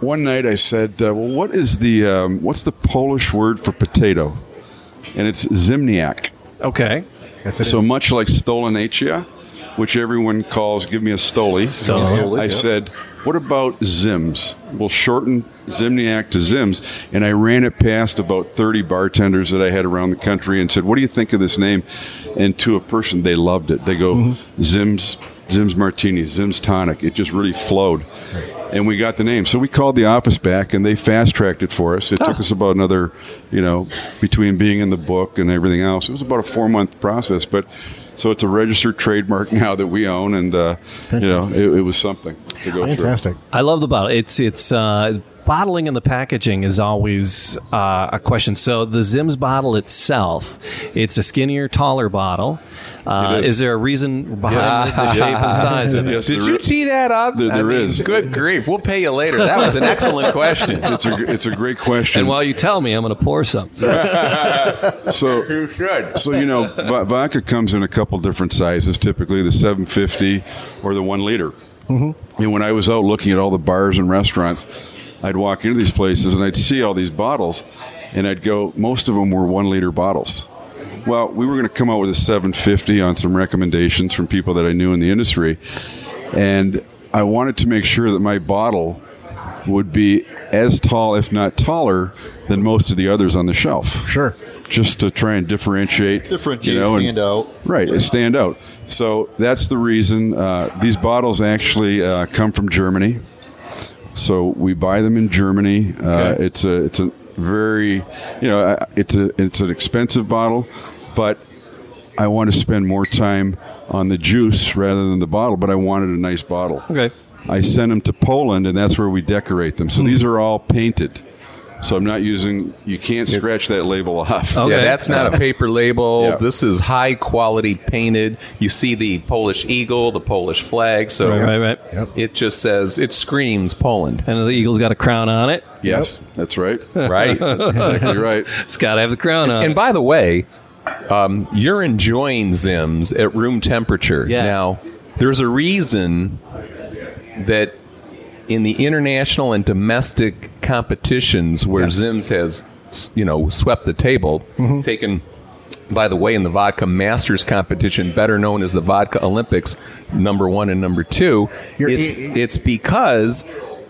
Speaker 7: one night I said, uh, "Well, what is the um, what's the Polish word for potato?" And it's ziemniak.
Speaker 2: Okay.
Speaker 3: That's it.
Speaker 7: So much like Stolichnaya, which everyone calls "Give me a Stoli,"
Speaker 2: Stoli,
Speaker 7: I said, "What about Zims? We'll shorten ziemniak to Zims." And I ran it past about 30 bartenders that I had around the country and said, "What do you think of this name?" And to a person, they loved it. They go, "Zims, Zims Martini, Zims Tonic." It just really flowed. And we got the name. So we called the office back and they fast tracked it for us. It took us about another, you know, between being in the book and everything else. It was about a four month process. But so it's a registered trademark now that we own. And, uh, you know, it, it was something to go through.
Speaker 3: Fantastic.
Speaker 2: I love the bottle. It's it's uh, bottling and the packaging is always uh, a question. So the Zims bottle itself, it's a skinnier, taller bottle. Uh,
Speaker 7: It
Speaker 2: is.
Speaker 7: is.
Speaker 2: there a reason behind the shape and size of it?
Speaker 7: Yes,
Speaker 8: Did you
Speaker 7: is.
Speaker 8: tee that up?
Speaker 7: There-
Speaker 8: I
Speaker 7: there
Speaker 8: mean,
Speaker 7: is.
Speaker 8: Good grief. We'll pay you later. That was an excellent question.
Speaker 7: It's a, it's a great question.
Speaker 2: And while you tell me, I'm going to pour some.
Speaker 7: so
Speaker 8: You should.
Speaker 7: So you know, v- vodka comes in a couple different sizes. Typically, the 750 or the one liter. Mm-hmm. And when I was out looking at all the bars and restaurants, I'd walk into these places and I'd see all these bottles, and I'd go. Most of them were one liter bottles. Well, we were going to come out with a 750 on some recommendations from people that I knew in the industry, and I wanted to make sure that my bottle would be as tall, if not taller, than most of the others on the shelf
Speaker 3: Sure.
Speaker 7: just to try and differentiate,
Speaker 6: Differentiate,
Speaker 7: you know, and-
Speaker 6: stand out.
Speaker 7: right? it Stand out. So that's the reason uh, these bottles actually uh, come from Germany. So we buy them in Germany. Uh, it's a it's a very you know uh, it's a it's an expensive bottle, but I want to spend more time on the juice rather than the bottle. But I wanted a nice bottle.
Speaker 2: Okay.
Speaker 7: I sent them to Poland, and that's where we decorate them. So these are all painted. So I'm not using. You can't scratch that label off.
Speaker 2: Okay.
Speaker 8: Yeah, that's not a paper label.
Speaker 7: Yeah.
Speaker 8: This is high quality painted. You see the Polish eagle, the Polish flag. So
Speaker 2: Right, right, right.
Speaker 8: it just says, it screams Poland.
Speaker 2: And the eagle's got a crown on it.
Speaker 7: Yes, that's right.
Speaker 8: Right?
Speaker 7: exactly right.
Speaker 2: It's got to have the crown on
Speaker 8: and
Speaker 2: it.
Speaker 8: by the way, um, you're enjoying Zims at room temperature.
Speaker 2: Yeah.
Speaker 8: Now, there's a reason that in the international and domestic competitions where Zims has, you know, swept the table,
Speaker 2: Mm-hmm.
Speaker 8: taken. By the way, in the vodka masters competition, better known as the vodka Olympics, number one and number 2
Speaker 3: You're-
Speaker 8: it's it's because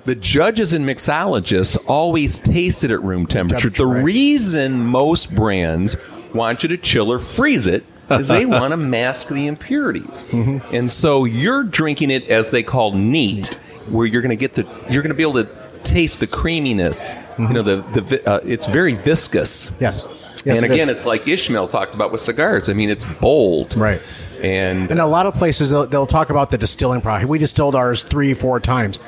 Speaker 8: the judges and mixologists always taste it at room temperature.
Speaker 3: Temperature,
Speaker 8: the
Speaker 3: right.
Speaker 8: reason most brands want you to chill or freeze it is they want to mask the impurities.
Speaker 3: Mm-hmm.
Speaker 8: And so you're drinking it as they call neat, where you're going to get the you're going to be able to taste the creaminess. You know, the the uh, it's very viscous.
Speaker 3: Yes. Yes,
Speaker 8: and
Speaker 3: it
Speaker 8: again,
Speaker 3: is.
Speaker 8: it's like Ismail talked about with cigars. I mean, it's bold,
Speaker 3: Right.
Speaker 8: And
Speaker 3: And a lot of places they'll, they'll talk about the distilling process. We distilled ours three, four times.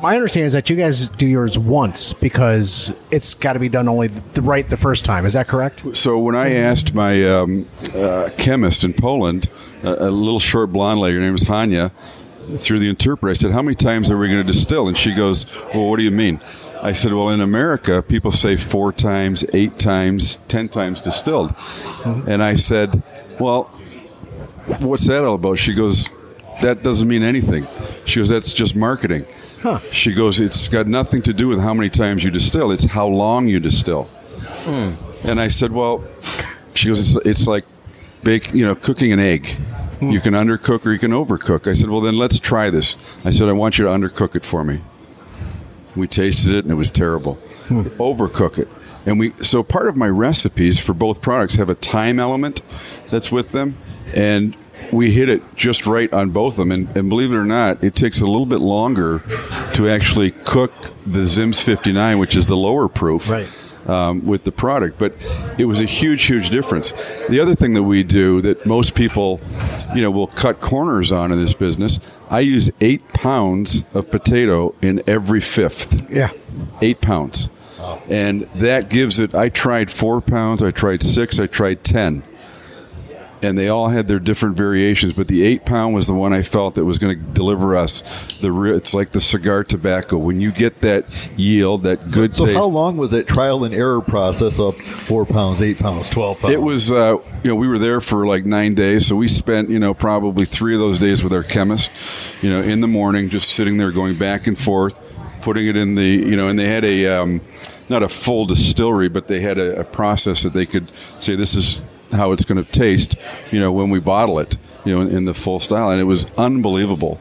Speaker 3: My understanding is that you guys do yours once because it's got to be done only the right the first time. Is that correct?
Speaker 7: So when I asked my um, uh, chemist in Poland, a, a little short blonde lady, her name was Hanya, through the interpreter. I said, "How many times are we going to distill?" And she goes, "Well, what do you mean?" I said, "Well, in America, people say four times, eight times, ten times distilled." And I said, "Well, what's that all about?" She goes, "That doesn't mean anything." She goes, "That's just marketing." She goes, "It's got nothing to do with how many times you distill. It's how long you distill." Hmm. And I said, "Well," she goes, "It's, it's like bake, you know, cooking an egg. You can undercook or you can overcook." I said, "Well, then let's try this." I said, "I want you to undercook it for me." We tasted it and it was terrible. Hmm. Overcook it. And we so part of my recipes for both products have a time element that's with them and we hit it just right on both of them and, and believe it or not it takes a little bit longer to actually cook the Zims 59 which is the lower proof
Speaker 3: Right.
Speaker 7: Um, with the product. But it was a huge, huge difference. The other thing that we do that most people, you know, will cut corners on in this business. I use eight pounds of potato in every fifth.
Speaker 3: Yeah.
Speaker 7: Eight pounds. And that gives it. I tried four pounds. I tried six. I tried ten. And they all had their different variations, but the eight pound was the one I felt that was going to deliver us the. Real, it's like the cigar tobacco. When you get that yield, that good
Speaker 6: So
Speaker 7: taste.
Speaker 6: how long was that trial and error process of four pounds, eight pounds, twelve pounds?
Speaker 7: It was, uh, you know, we were there for like nine days, so we spent, you know, probably three of those days with our chemist, you know, in the morning, just sitting there going back and forth, putting it in the, you know, and they had a, um, not a full distillery, but they had a, a process that they could say this is how it's going to taste, you know, when we bottle it, you know, in, in the full style, and it was unbelievable.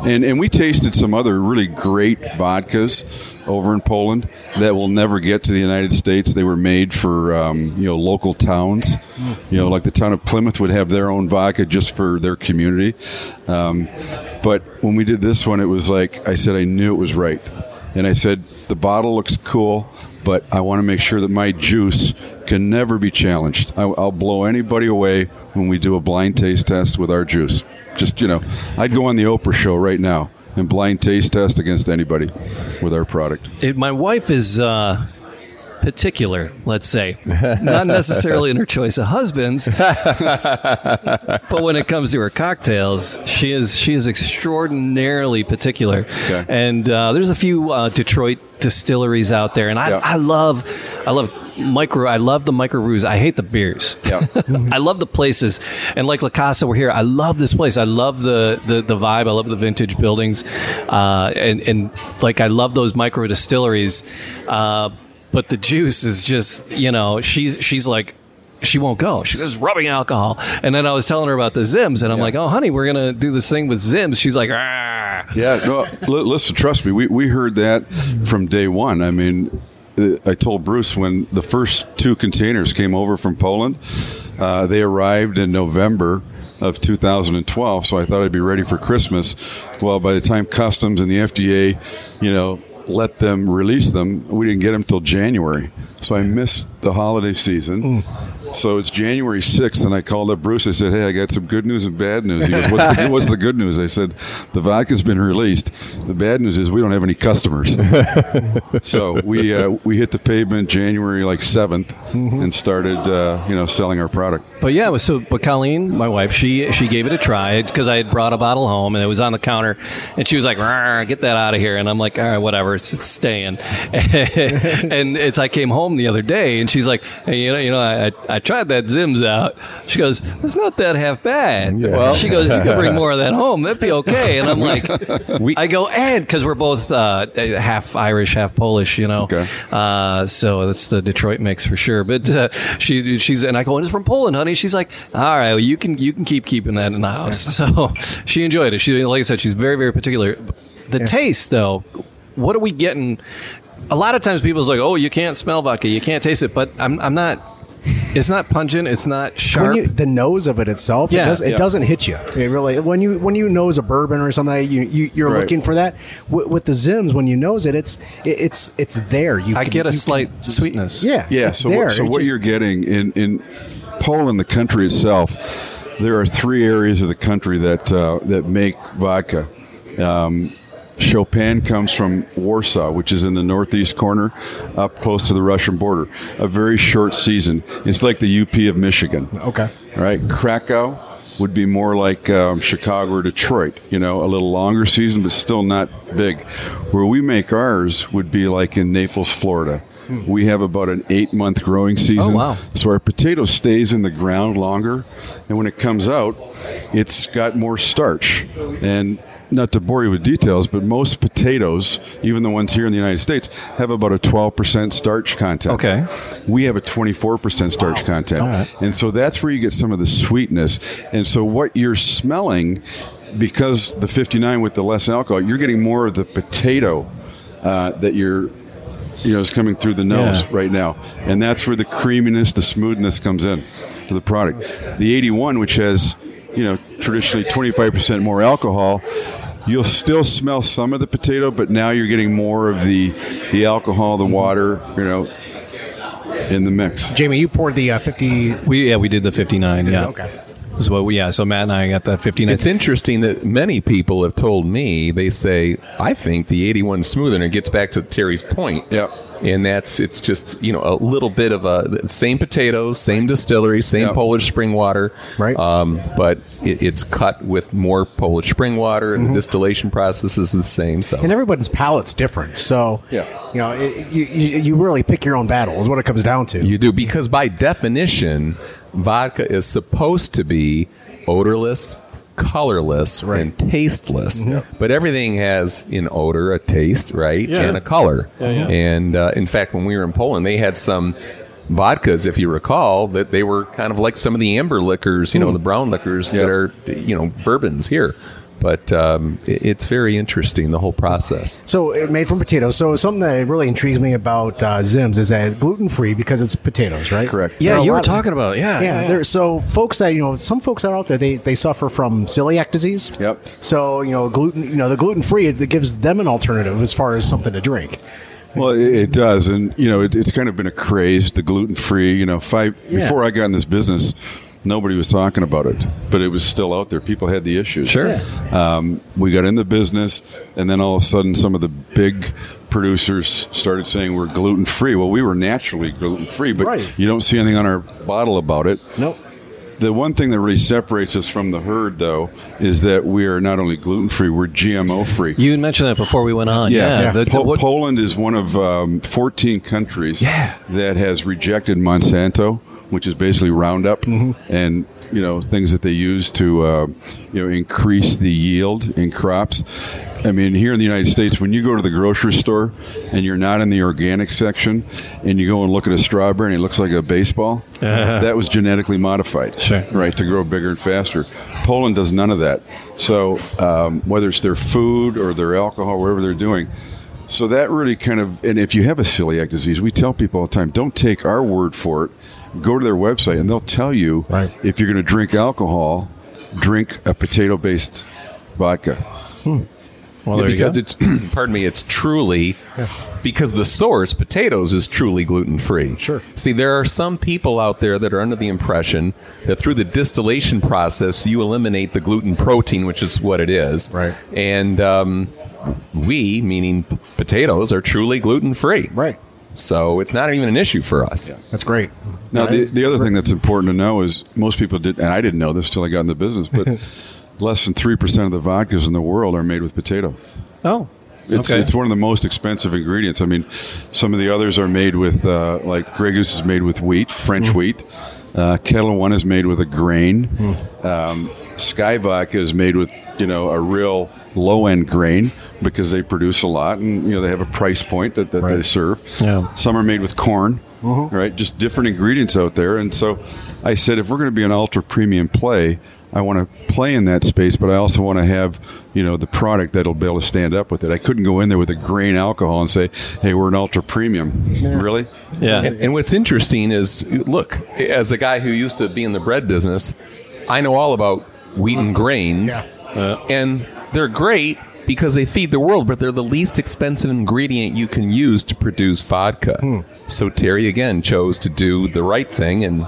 Speaker 7: And, and we tasted some other really great vodkas over in Poland that will never get to the United States. They were made for um, you know local towns. You know, like the town of Plymouth would have their own vodka just for their community. Um, but when we did this one, it was like I said, I knew it was right, and I said the bottle looks cool, but I want to make sure that my juice can never be challenged. I, I'll blow anybody away when we do a blind taste test with our juice. Just you know, I'd go on the Oprah show right now and blind taste test against anybody with our product.
Speaker 2: It, my wife is uh, particular, let's say, not necessarily in her choice of husbands, but when it comes to her cocktails, she is she is extraordinarily particular.
Speaker 7: Okay.
Speaker 2: And uh, there's a few uh, Detroit distilleries out there, and I,
Speaker 7: Yeah.
Speaker 2: I love I love micro. I love the micro brews. I hate the beers.
Speaker 7: Yeah.
Speaker 2: I love the places, and like La Casa, we're here. I love this place. I love the the, the vibe. I love the vintage buildings, uh, and and like I love those micro distilleries. Uh, but the juice is just you know she's she's like. She won't go. She's just rubbing alcohol. And then I was telling her about the Zims, and I'm like, "Oh, honey, we're gonna do this thing with Zims." She's like, "Ah."
Speaker 7: Yeah, no, listen, trust me, we, we heard that from day one. I mean, I told Bruce when the first two containers came over from Poland, uh, they arrived in November of 2012, so I thought I'd be ready for Christmas. Well, by the time Customs and the FDA, you know, let them release them, we didn't get them till January. So I missed the holiday season. So it's January 6th, and I called up Bruce. I said, Hey, I got some good news and bad news. He goes, What's the, what's the good news? I said, The vodka's been released. The bad news is we don't have any customers. so we uh, we hit the pavement January like 7th and started, uh, you know, selling our product.
Speaker 2: But yeah, so. But Colleen, my wife, she she gave it a try because I had brought a bottle home and it was on the counter, and she was like, "Rawr, "Get that out of here!" And I'm like, "All right, whatever, it's, it's staying." and it's I came home the other day, and she's like, hey, "You know, you know, I, I tried that Zims out." She goes, "It's not that half bad." Well, she goes, "You can bring more of that home. That'd be okay." And I'm like, "I go and because we're both uh, half Irish, half Polish, you know.
Speaker 7: Okay.
Speaker 2: Uh, so that's the Detroit mix for sure. But uh, she she's and I go, and "It's from Poland, honey." She's like, "All right, well, you can you can keep keeping that in the house." So she enjoyed it. She like I said, she's very very particular. The taste though, what are we getting? A lot of times people's like, "Oh, you can't smell vodka, you can't taste it," but I'm I'm not. It's not pungent. It's not sharp.
Speaker 3: When you, the nose of it itself,
Speaker 2: Yeah.
Speaker 3: it, does, it
Speaker 7: Yeah.
Speaker 3: doesn't hit you. It really when you when you nose a bourbon or something, you, you you're
Speaker 7: Right.
Speaker 3: looking for that. With, with the Zims, when you nose it, it's it, it's it's there. You
Speaker 2: I
Speaker 3: can-
Speaker 2: get a
Speaker 3: you can-
Speaker 2: slight sweetness.
Speaker 3: yeah
Speaker 7: Yeah. So
Speaker 3: there.
Speaker 7: what, so
Speaker 3: It
Speaker 7: what
Speaker 3: just-
Speaker 7: you're getting in in Poland, the country itself, there are three areas of the country that uh, that make vodka. Um, Chopin comes from Warsaw, which is in the northeast corner, up close to the Russian border. A very short season. It's like the UP of Michigan.
Speaker 3: Okay.
Speaker 7: All right, Krakow would be more like um, Chicago or Detroit. You know, a little longer season, but still not big. Where we make ours would be like in Naples, Florida. We have about an eight month growing season.
Speaker 2: wow.
Speaker 7: So our potato stays in the ground longer, and when it comes out, it's got more starch. And not to bore you with details, but most potatoes, even the ones here in the United States, have about a 12% starch content.
Speaker 2: Okay.
Speaker 7: We have a 24% starch content. And so that's where you get some of the sweetness. And so what you're smelling, because the 59 with the less alcohol, you're getting more of the potato uh, that you're. You know, is coming through the nose
Speaker 2: Yeah.
Speaker 7: right now, and that's where the creaminess, the smoothness comes in to the product. The 81, which has, you know, traditionally 25% more alcohol, you'll still smell some of the potato, but now you're getting more of the the alcohol, the water, you know, in the mix.
Speaker 3: Jamie, you poured the uh, 50.
Speaker 2: We yeah we did the 59. Yeah.
Speaker 3: Okay.
Speaker 2: Is what we, yeah. So Matt and I got the 59.
Speaker 8: It's interesting that many people have told me they say I think the 81 smoother, and it gets back to Terry's point.
Speaker 7: Yep.
Speaker 8: And that's it's just you know a little bit of a same potatoes, same distillery, same
Speaker 7: Yep.
Speaker 8: Polish spring water,
Speaker 3: Right.
Speaker 8: Um, but it, it's cut with more Polish spring water, and the distillation process is the same. So
Speaker 3: And everybody's palate's different. So,
Speaker 7: Yeah.
Speaker 3: you know, it, you, you, you really pick your own battle, is what it comes down to.
Speaker 8: You do because by definition, vodka is supposed to be odorless, colorless, and tasteless. But everything has an odor, a taste, right,
Speaker 2: Yeah.
Speaker 8: and a color.
Speaker 2: Yeah, yeah.
Speaker 8: And uh, in fact, when we were in Poland, they had some vodkas, if you recall, that they were kind of like some of the amber liquors, you know, the brown liquors that are, you know, bourbons here. But um, it's very interesting the whole process.
Speaker 3: So it made from potatoes. So something that really intrigues me about uh, Zims is that it's gluten free because it's potatoes, right?
Speaker 7: Correct.
Speaker 2: yeah,
Speaker 3: There
Speaker 2: you were
Speaker 3: lot of-
Speaker 2: talking about yeah.
Speaker 3: Yeah, there. So folks that you know, some folks that are out there, they they suffer from celiac disease.
Speaker 7: Yep.
Speaker 3: So you know, gluten. You know, the gluten free it gives them an alternative as far as something to drink.
Speaker 7: Well, it, it does, and you know, it, it's kind of been a craze, the gluten free. You know, five
Speaker 3: Yeah.
Speaker 7: before I got in this business, nobody was talking about it, but it was still out there. People had the issues.
Speaker 2: Sure.
Speaker 7: Um, we got in the business, and then all of a sudden, some of the big producers started saying we're gluten free. Well, we were naturally gluten free, but
Speaker 3: Right.
Speaker 7: you don't see anything on our bottle about it.
Speaker 3: Nope.
Speaker 7: The one thing that really separates us from the herd, though, is that we are not only gluten free, we're GMO free.
Speaker 2: You mentioned that before we went on.
Speaker 7: Yeah,
Speaker 2: Yeah. the- the-
Speaker 7: Po- Poland is one of um, 14 countries
Speaker 2: Yeah.
Speaker 7: that has rejected Monsanto, which is basically Roundup and you know things that they use to uh, you know increase the yield in crops. I mean, here in the United States, when you go to the grocery store and you're not in the organic section, and you go and look at a strawberry and it looks like a baseball, that was genetically modified,
Speaker 2: Sure.
Speaker 7: right, to grow bigger and faster. Poland does none of that. So um, whether it's their food or their alcohol, whatever they're doing, so that really kind of, and if you have a celiac disease, we tell people all the time, don't take our word for it. Go to their website and they'll tell you
Speaker 3: Right.
Speaker 7: if you're going to drink alcohol, drink a potato-based vodka.
Speaker 2: well, there you
Speaker 8: because it's pardon me it's truly because the source potatoes is truly gluten free
Speaker 3: Sure.
Speaker 8: see there are some people out there that are under the impression that through the distillation process you eliminate the gluten protein which is what it is
Speaker 3: Right.
Speaker 8: and um, we meaning p- potatoes are truly gluten free
Speaker 3: Right.
Speaker 8: so it's not even an issue for us
Speaker 3: That's great.
Speaker 7: Now,
Speaker 3: That
Speaker 7: the, the other thing that's important to know is most people did, and I didn't know this till I got in the business, but less than 3% of the vodkas in the world are made with potato.
Speaker 2: oh,
Speaker 7: It's,
Speaker 2: okay.
Speaker 7: it's one of the most expensive ingredients. I mean, some of the others are made with, uh, like Grey Goose is made with wheat, French wheat. Uh, Ketel One is made with a grain. Um, Skyy Vodka is made with, you know, a real low end grain because they produce a lot and, you know, they have a price point that, that they serve.
Speaker 2: Yeah.
Speaker 7: Some are made with corn, right? Just different ingredients out there. And so I said, if we're going to be an ultra premium play, I want to play in that space, but I also want to have, you know, the product that'll be able to stand up with it. I couldn't go in there with a grain alcohol and say, "Hey, we're an ultra premium." Really?
Speaker 2: yeah.
Speaker 8: And, and what's interesting is, look, as a guy who used to be in the bread business, I know all about wheat and grains, uh, and they're great because they feed the world, but they're the least expensive ingredient you can use to produce vodka. So Terry again chose to do the right thing and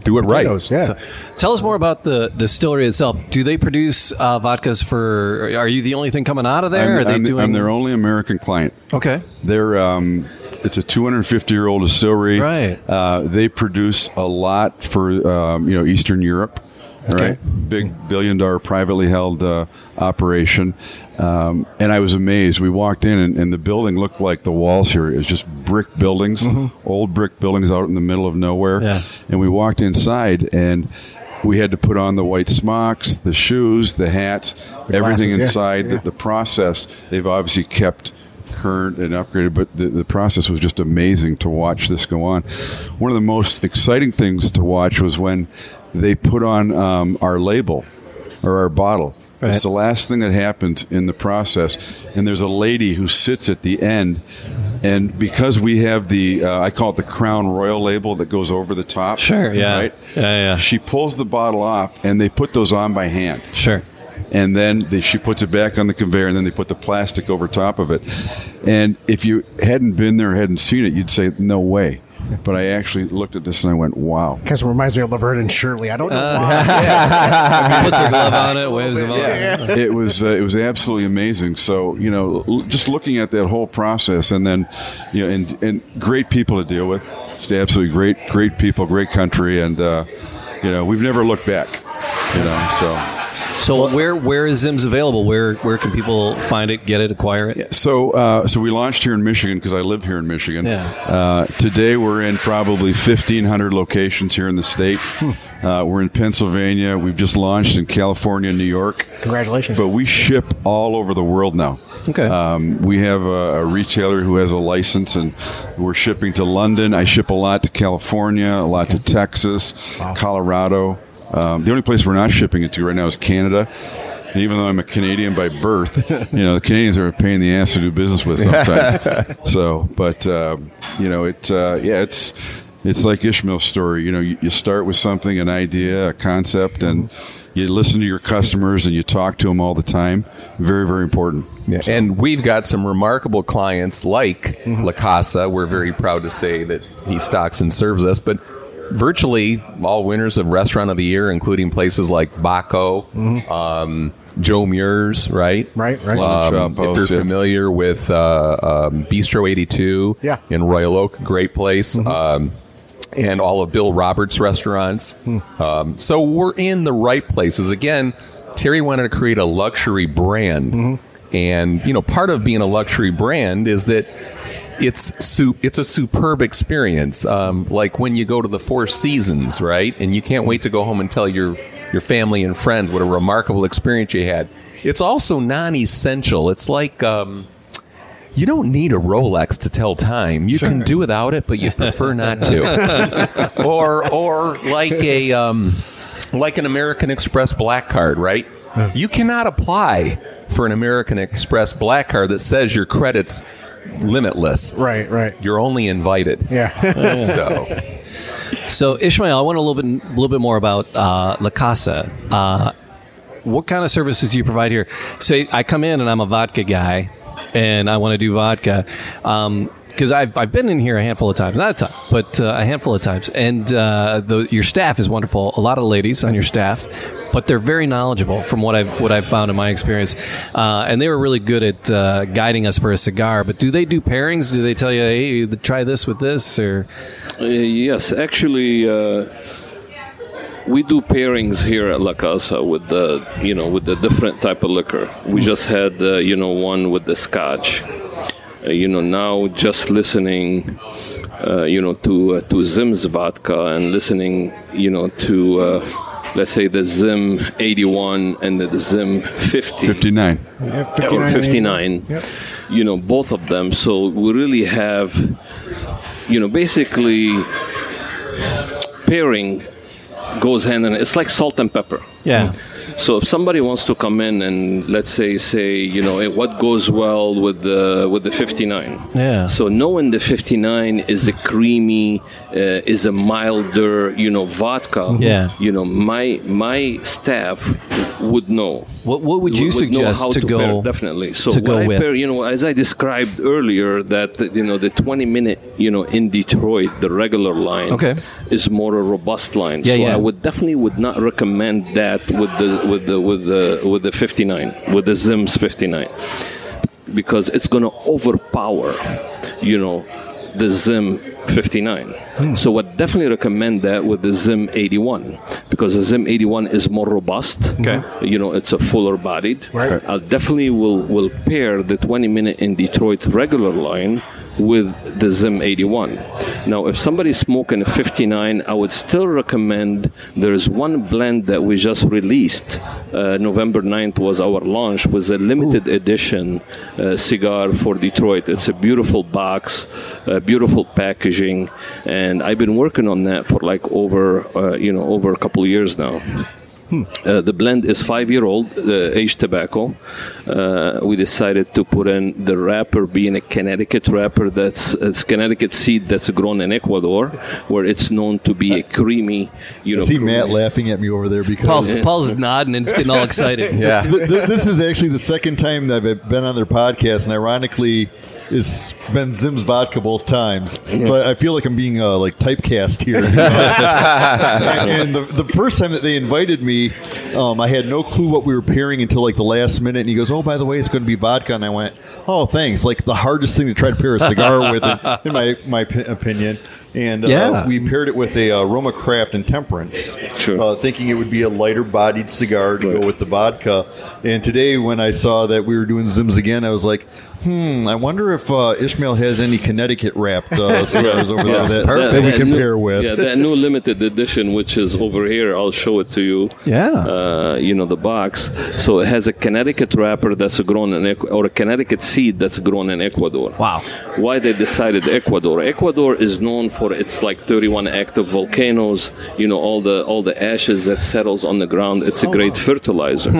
Speaker 8: do it right.
Speaker 3: Potatoes, yeah.
Speaker 2: Tell us more about the distillery itself. Do they produce uh, vodkas for? Are you the only thing coming out of there?
Speaker 7: I'm,
Speaker 2: are they
Speaker 7: I'm-
Speaker 2: doing?
Speaker 7: I'm their only American client.
Speaker 2: okay.
Speaker 7: They're um, it's a 250 year old distillery.
Speaker 2: Right.
Speaker 7: Uh, they produce a lot for um, you know Eastern Europe. Right? Big billion dollar privately held uh, operation. Um, and I was amazed. We walked in, and, and the building looked like the walls here. It was just brick buildings, old brick buildings out in the middle of nowhere.
Speaker 2: Yeah.
Speaker 7: And we walked inside, and we had to put on the white smocks, the shoes, the hats, everything
Speaker 3: glasses,
Speaker 7: inside.
Speaker 3: Yeah.
Speaker 7: The, the process, they've obviously kept current and upgraded, but the, the process was just amazing to watch this go on. One of the most exciting things to watch was when they put on um, our label or our bottle.
Speaker 2: Right.
Speaker 7: It's the last thing that happened in the process. And there's a lady who sits at the end. And because we have the, uh, I call it the Crown Royal label that goes over the top.
Speaker 2: Sure, yeah.
Speaker 7: Right?
Speaker 2: Yeah, yeah.
Speaker 7: She pulls the bottle off, and they put those on by hand
Speaker 2: Sure.
Speaker 7: and then they, she puts it back on the conveyor, and then they put the plastic over top of it. And if you hadn't been there, hadn't seen it, you'd say, "No way." But I actually looked at this and I went, "Wow."
Speaker 3: Because it reminds me of Laverne and Shirley. I don't know
Speaker 2: Uh,
Speaker 3: why.
Speaker 2: Puts her glove on it, waves them on.
Speaker 7: it was uh, it was absolutely amazing. So you know, l- just looking at that whole process, and then you know, and and great people to deal with, just absolutely great great people, great country, and uh, you know, we've never looked back. You know, so.
Speaker 2: So where where is Zims available? Where where can people find it, get it, acquire it?
Speaker 7: So, uh, so we launched here in Michigan because I live here in Michigan.
Speaker 2: Yeah.
Speaker 7: Uh, today we're in probably 1,500 locations here in the state. Uh, we're in Pennsylvania. We've just launched in California, and New York.
Speaker 3: Congratulations.
Speaker 7: But we ship all over the world now.
Speaker 2: Okay.
Speaker 7: Um, we have a, a retailer who has a license, and we're shipping to London. I ship a lot to California, a lot to Texas, Colorado. Um, the only place we're not shipping it to right now is Canada. And even though I'm a Canadian by birth, you know the Canadians are a pain in the ass to do business with sometimes. so, but um, you know, it uh, yeah, it's it's like Ismail's story. You know, you, you start with something, an idea, a concept, and you listen to your customers and you talk to them all the time. Very, very important.
Speaker 8: Yeah, and we've got some remarkable clients like La Casa. We're very proud to say that he stocks and serves us, but virtually all winners of Restaurant of the Year, including places like Bacco, um, Joe Muer's, right?
Speaker 3: Right, right.
Speaker 8: Um,
Speaker 7: Shop
Speaker 8: if you're
Speaker 7: yeah.
Speaker 8: familiar with uh, um, Bistro 82
Speaker 3: Yeah.
Speaker 8: in Royal Oak, great place. Um, and all of Bill Roberts' restaurants. Um, so we're in the right places. Again, Terry wanted to create a luxury brand, and you know, part of being a luxury brand is that it's su- it's a superb experience. Um, like when you go to the Four Seasons, right, and you can't wait to go home and tell your your family and friends what a remarkable experience you had. It's also non-essential. It's like. Um, you don't need a Rolex to tell time. You can do without it, but you prefer not to. or or like a um, like an American Express black card, right? You cannot apply for an American Express black card that says your credit's limitless.
Speaker 3: right, right.
Speaker 8: You're only invited.
Speaker 3: Yeah.
Speaker 8: So
Speaker 2: So Ismail, I want a little bit a little bit more about uh, La Casa. Uh, what kind of services do you provide here? Say I come in and I'm a vodka guy, and I want to do vodka. Um, because I've, I've been in here a handful of times, not a ton, but uh, a handful of times. And uh, the, your staff is wonderful. A lot of ladies on your staff, but they're very knowledgeable from what I've what I've found in my experience. Uh, and they were really good at uh, guiding us for a cigar. But do they do pairings? Do they tell you, hey, try this with this, or
Speaker 4: Uh, yes, actually, uh, we do pairings here at La Casa with the you know with the different type of liquor. We just had uh, you know one with the Scotch. Uh, you know now just listening. Uh, you know to uh, to Zim's vodka and listening you know to uh, let's say the Zim 81 and the Zim 50
Speaker 7: 59.
Speaker 3: Yeah,
Speaker 4: or 59
Speaker 3: Yep.
Speaker 4: you know both of them so we really have you know basically pairing goes hand in hand. it's like salt and pepper
Speaker 2: yeah,
Speaker 4: so if somebody wants to come in and let's say say you know what goes well with the with the 59
Speaker 2: Yeah.
Speaker 4: so knowing the 59 is a creamy uh, is a milder you know vodka
Speaker 2: Yeah.
Speaker 4: you know my my staff would know
Speaker 2: What what would you
Speaker 4: would know
Speaker 2: suggest
Speaker 4: how
Speaker 2: to, go
Speaker 4: pair, definitely so
Speaker 2: to go
Speaker 4: what I
Speaker 2: with?
Speaker 4: pair, you know as I described earlier that you know the 20 minute you know in Detroit the regular line
Speaker 2: Okay.
Speaker 4: is more a robust line
Speaker 2: Yeah,
Speaker 4: so
Speaker 2: yeah.
Speaker 4: I would definitely would not recommend that with the with the with the with the 59 with the Zims 59 because it's going to overpower you know the Zim 59. So I definitely recommend that with the Zim 81 because the Zim 81 is more robust.
Speaker 2: Okay.
Speaker 4: You know, it's a fuller bodied.
Speaker 3: Right.
Speaker 4: I definitely will will pair the 20 minute in Detroit regular line with the Zim 81. Now, if somebody's smoking a 59, I would still recommend there's one blend that we just released. Uh, November 9th was our launch, was a limited edition uh, cigar for Detroit. It's a beautiful box, uh, beautiful packaging, and I've been working on that for like over, uh, you know, over a couple of years now. Uh, the blend is five year old uh, aged tobacco. Uh, we decided to put in the wrapper being a Connecticut wrapper that's it's Connecticut seed that's grown in Ecuador, where it's known to be a creamy, you know.
Speaker 6: I see
Speaker 4: creamy-
Speaker 6: Matt laughing at me over there because
Speaker 2: Paul's, Paul's nodding and it's getting all excited.
Speaker 5: Yeah.
Speaker 6: Th- th- this is actually the second time that I've been on their podcast, and ironically, it's been Zim's vodka both times. So I, I feel like I'm being uh, like typecast here. and the, the first time that they invited me, um, I had no clue what we were pairing until like the last minute. And he goes, "Oh, by the way, it's going to be vodka," and I went, "Oh, thanks." Like the hardest thing to try to pair a cigar with, in, in my my p- opinion. And uh,
Speaker 2: Yeah.
Speaker 6: we paired it with a uh, RoMa Craft Intemperance,
Speaker 4: Sure.
Speaker 6: uh, thinking it would be a lighter bodied cigar to go with the vodka. And today, when I saw that we were doing Zims again, I was like, hmm, I wonder if uh, Ismail has any Connecticut wrapped uh, cigars over there
Speaker 4: Yes.
Speaker 6: that,
Speaker 2: Perfect.
Speaker 6: that we can pair with.
Speaker 4: Yeah, that new limited edition, which is over here, I'll show it to you.
Speaker 2: Yeah.
Speaker 4: Uh, you know the box. So it has a Connecticut wrapper that's grown in or a Connecticut seed that's grown in Ecuador.
Speaker 2: Wow.
Speaker 4: Why they decided Ecuador? Ecuador is known for its like 31 active volcanoes. You know all the all the ashes that settles on the ground. It's a great fertilizer.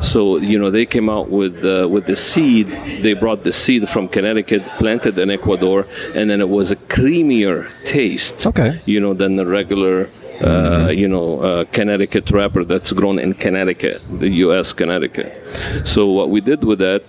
Speaker 4: So you know they came out with uh, with the seed. They brought the seed from Connecticut, planted in Ecuador, and then it was a creamier taste.
Speaker 2: Okay.
Speaker 4: You know than the regular. Uh, you know, uh, Connecticut wrapper that's grown in Connecticut, the U.S. Connecticut. So what we did with that,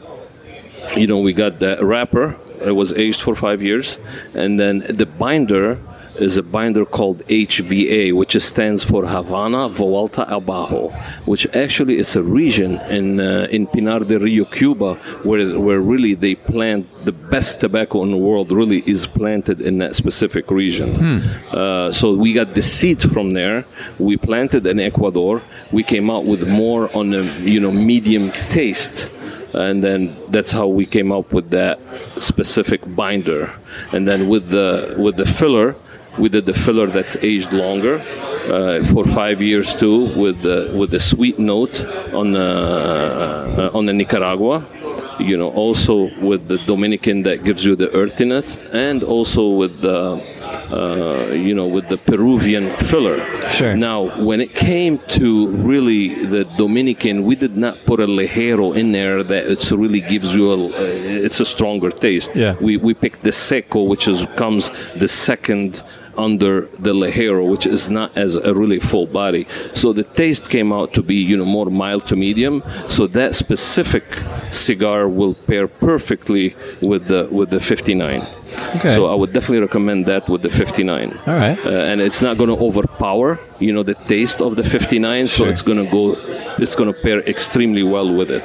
Speaker 4: you know, we got the wrapper. It was aged for five years, and then the binder is a binder called HVA, which stands for Havana Vuelta Abajo, which actually is a region in uh, in Pinar de Rio, Cuba, where where really they plant the best tobacco in the world. Really is planted in that specific region. Uh, so we got the seed from there. We planted in Ecuador. We came out with more on a you know medium taste and then that's how we came up with that specific binder and then with the with the filler we did the filler that's aged longer uh, for five years too with the with the sweet note on the uh, on the Nicaragua you know also with the Dominican that gives you the earthiness and also with the uh, you know with the Peruvian filler
Speaker 2: Sure.
Speaker 4: now, when it came to really the Dominican, we did not put a ligero in there that it's really gives you a, uh, it's a stronger taste.
Speaker 2: Yeah.
Speaker 4: We we picked the seco, which is comes the second under the ligero, which is not as a really full body. So the taste came out to be you know more mild to medium. So that specific cigar will pair perfectly with the with the 59.
Speaker 2: Okay.
Speaker 4: So I would definitely recommend that with the 59
Speaker 2: All right.
Speaker 4: uh, and it's not going to overpower you know the taste of the 59 so it's going to go it's going to pair extremely well with it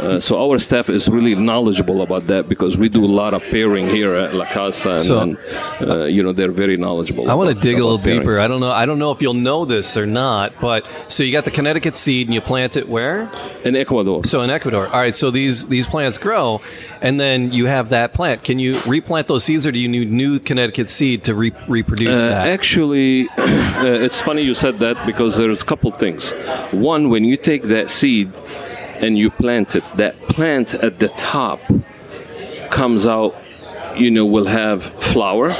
Speaker 4: uh, so our staff is really knowledgeable about that because we do a lot of pairing here at La Casa and,
Speaker 2: So-
Speaker 4: and, uh, you know they're very knowledgeable
Speaker 2: I want to dig a little
Speaker 4: pairing.
Speaker 2: deeper. I don't know. I don't know if you'll know this or not, but so you got the Connecticut seed and you plant it where?
Speaker 4: in Ecuador
Speaker 2: So in Ecuador. All right. So these these plants grow, and then you have that plant. Can you replant those seeds, or do you need new Connecticut seed to re- reproduce
Speaker 4: Uh,
Speaker 2: that?
Speaker 4: Actually, uh, it's funny you said that because there's a couple things. One, when you take that seed and you plant it, that plant at the top comes out, you know, will have flower.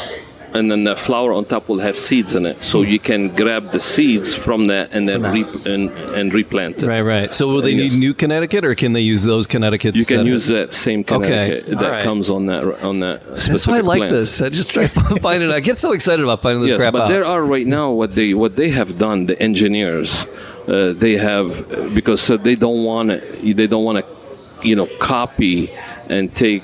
Speaker 4: And then the flower on top will have seeds in it, so you can grab the seeds from that and then re- and, and replant it.
Speaker 2: Right, right. So will they
Speaker 4: Yes.
Speaker 2: need new Connecticut, or can they use those Connecticut's?
Speaker 4: You can
Speaker 2: that-
Speaker 4: use that same Connecticut
Speaker 2: all
Speaker 4: that
Speaker 2: right.
Speaker 4: comes on that on that specific
Speaker 2: That's why I like
Speaker 4: plant.
Speaker 2: this. I just try finding. I get so excited about finding this
Speaker 4: yes,
Speaker 2: crap
Speaker 4: but
Speaker 2: out.
Speaker 4: there are right now what they what they have done. The engineers, uh, they have because uh, they don't want they don't want to you know copy and take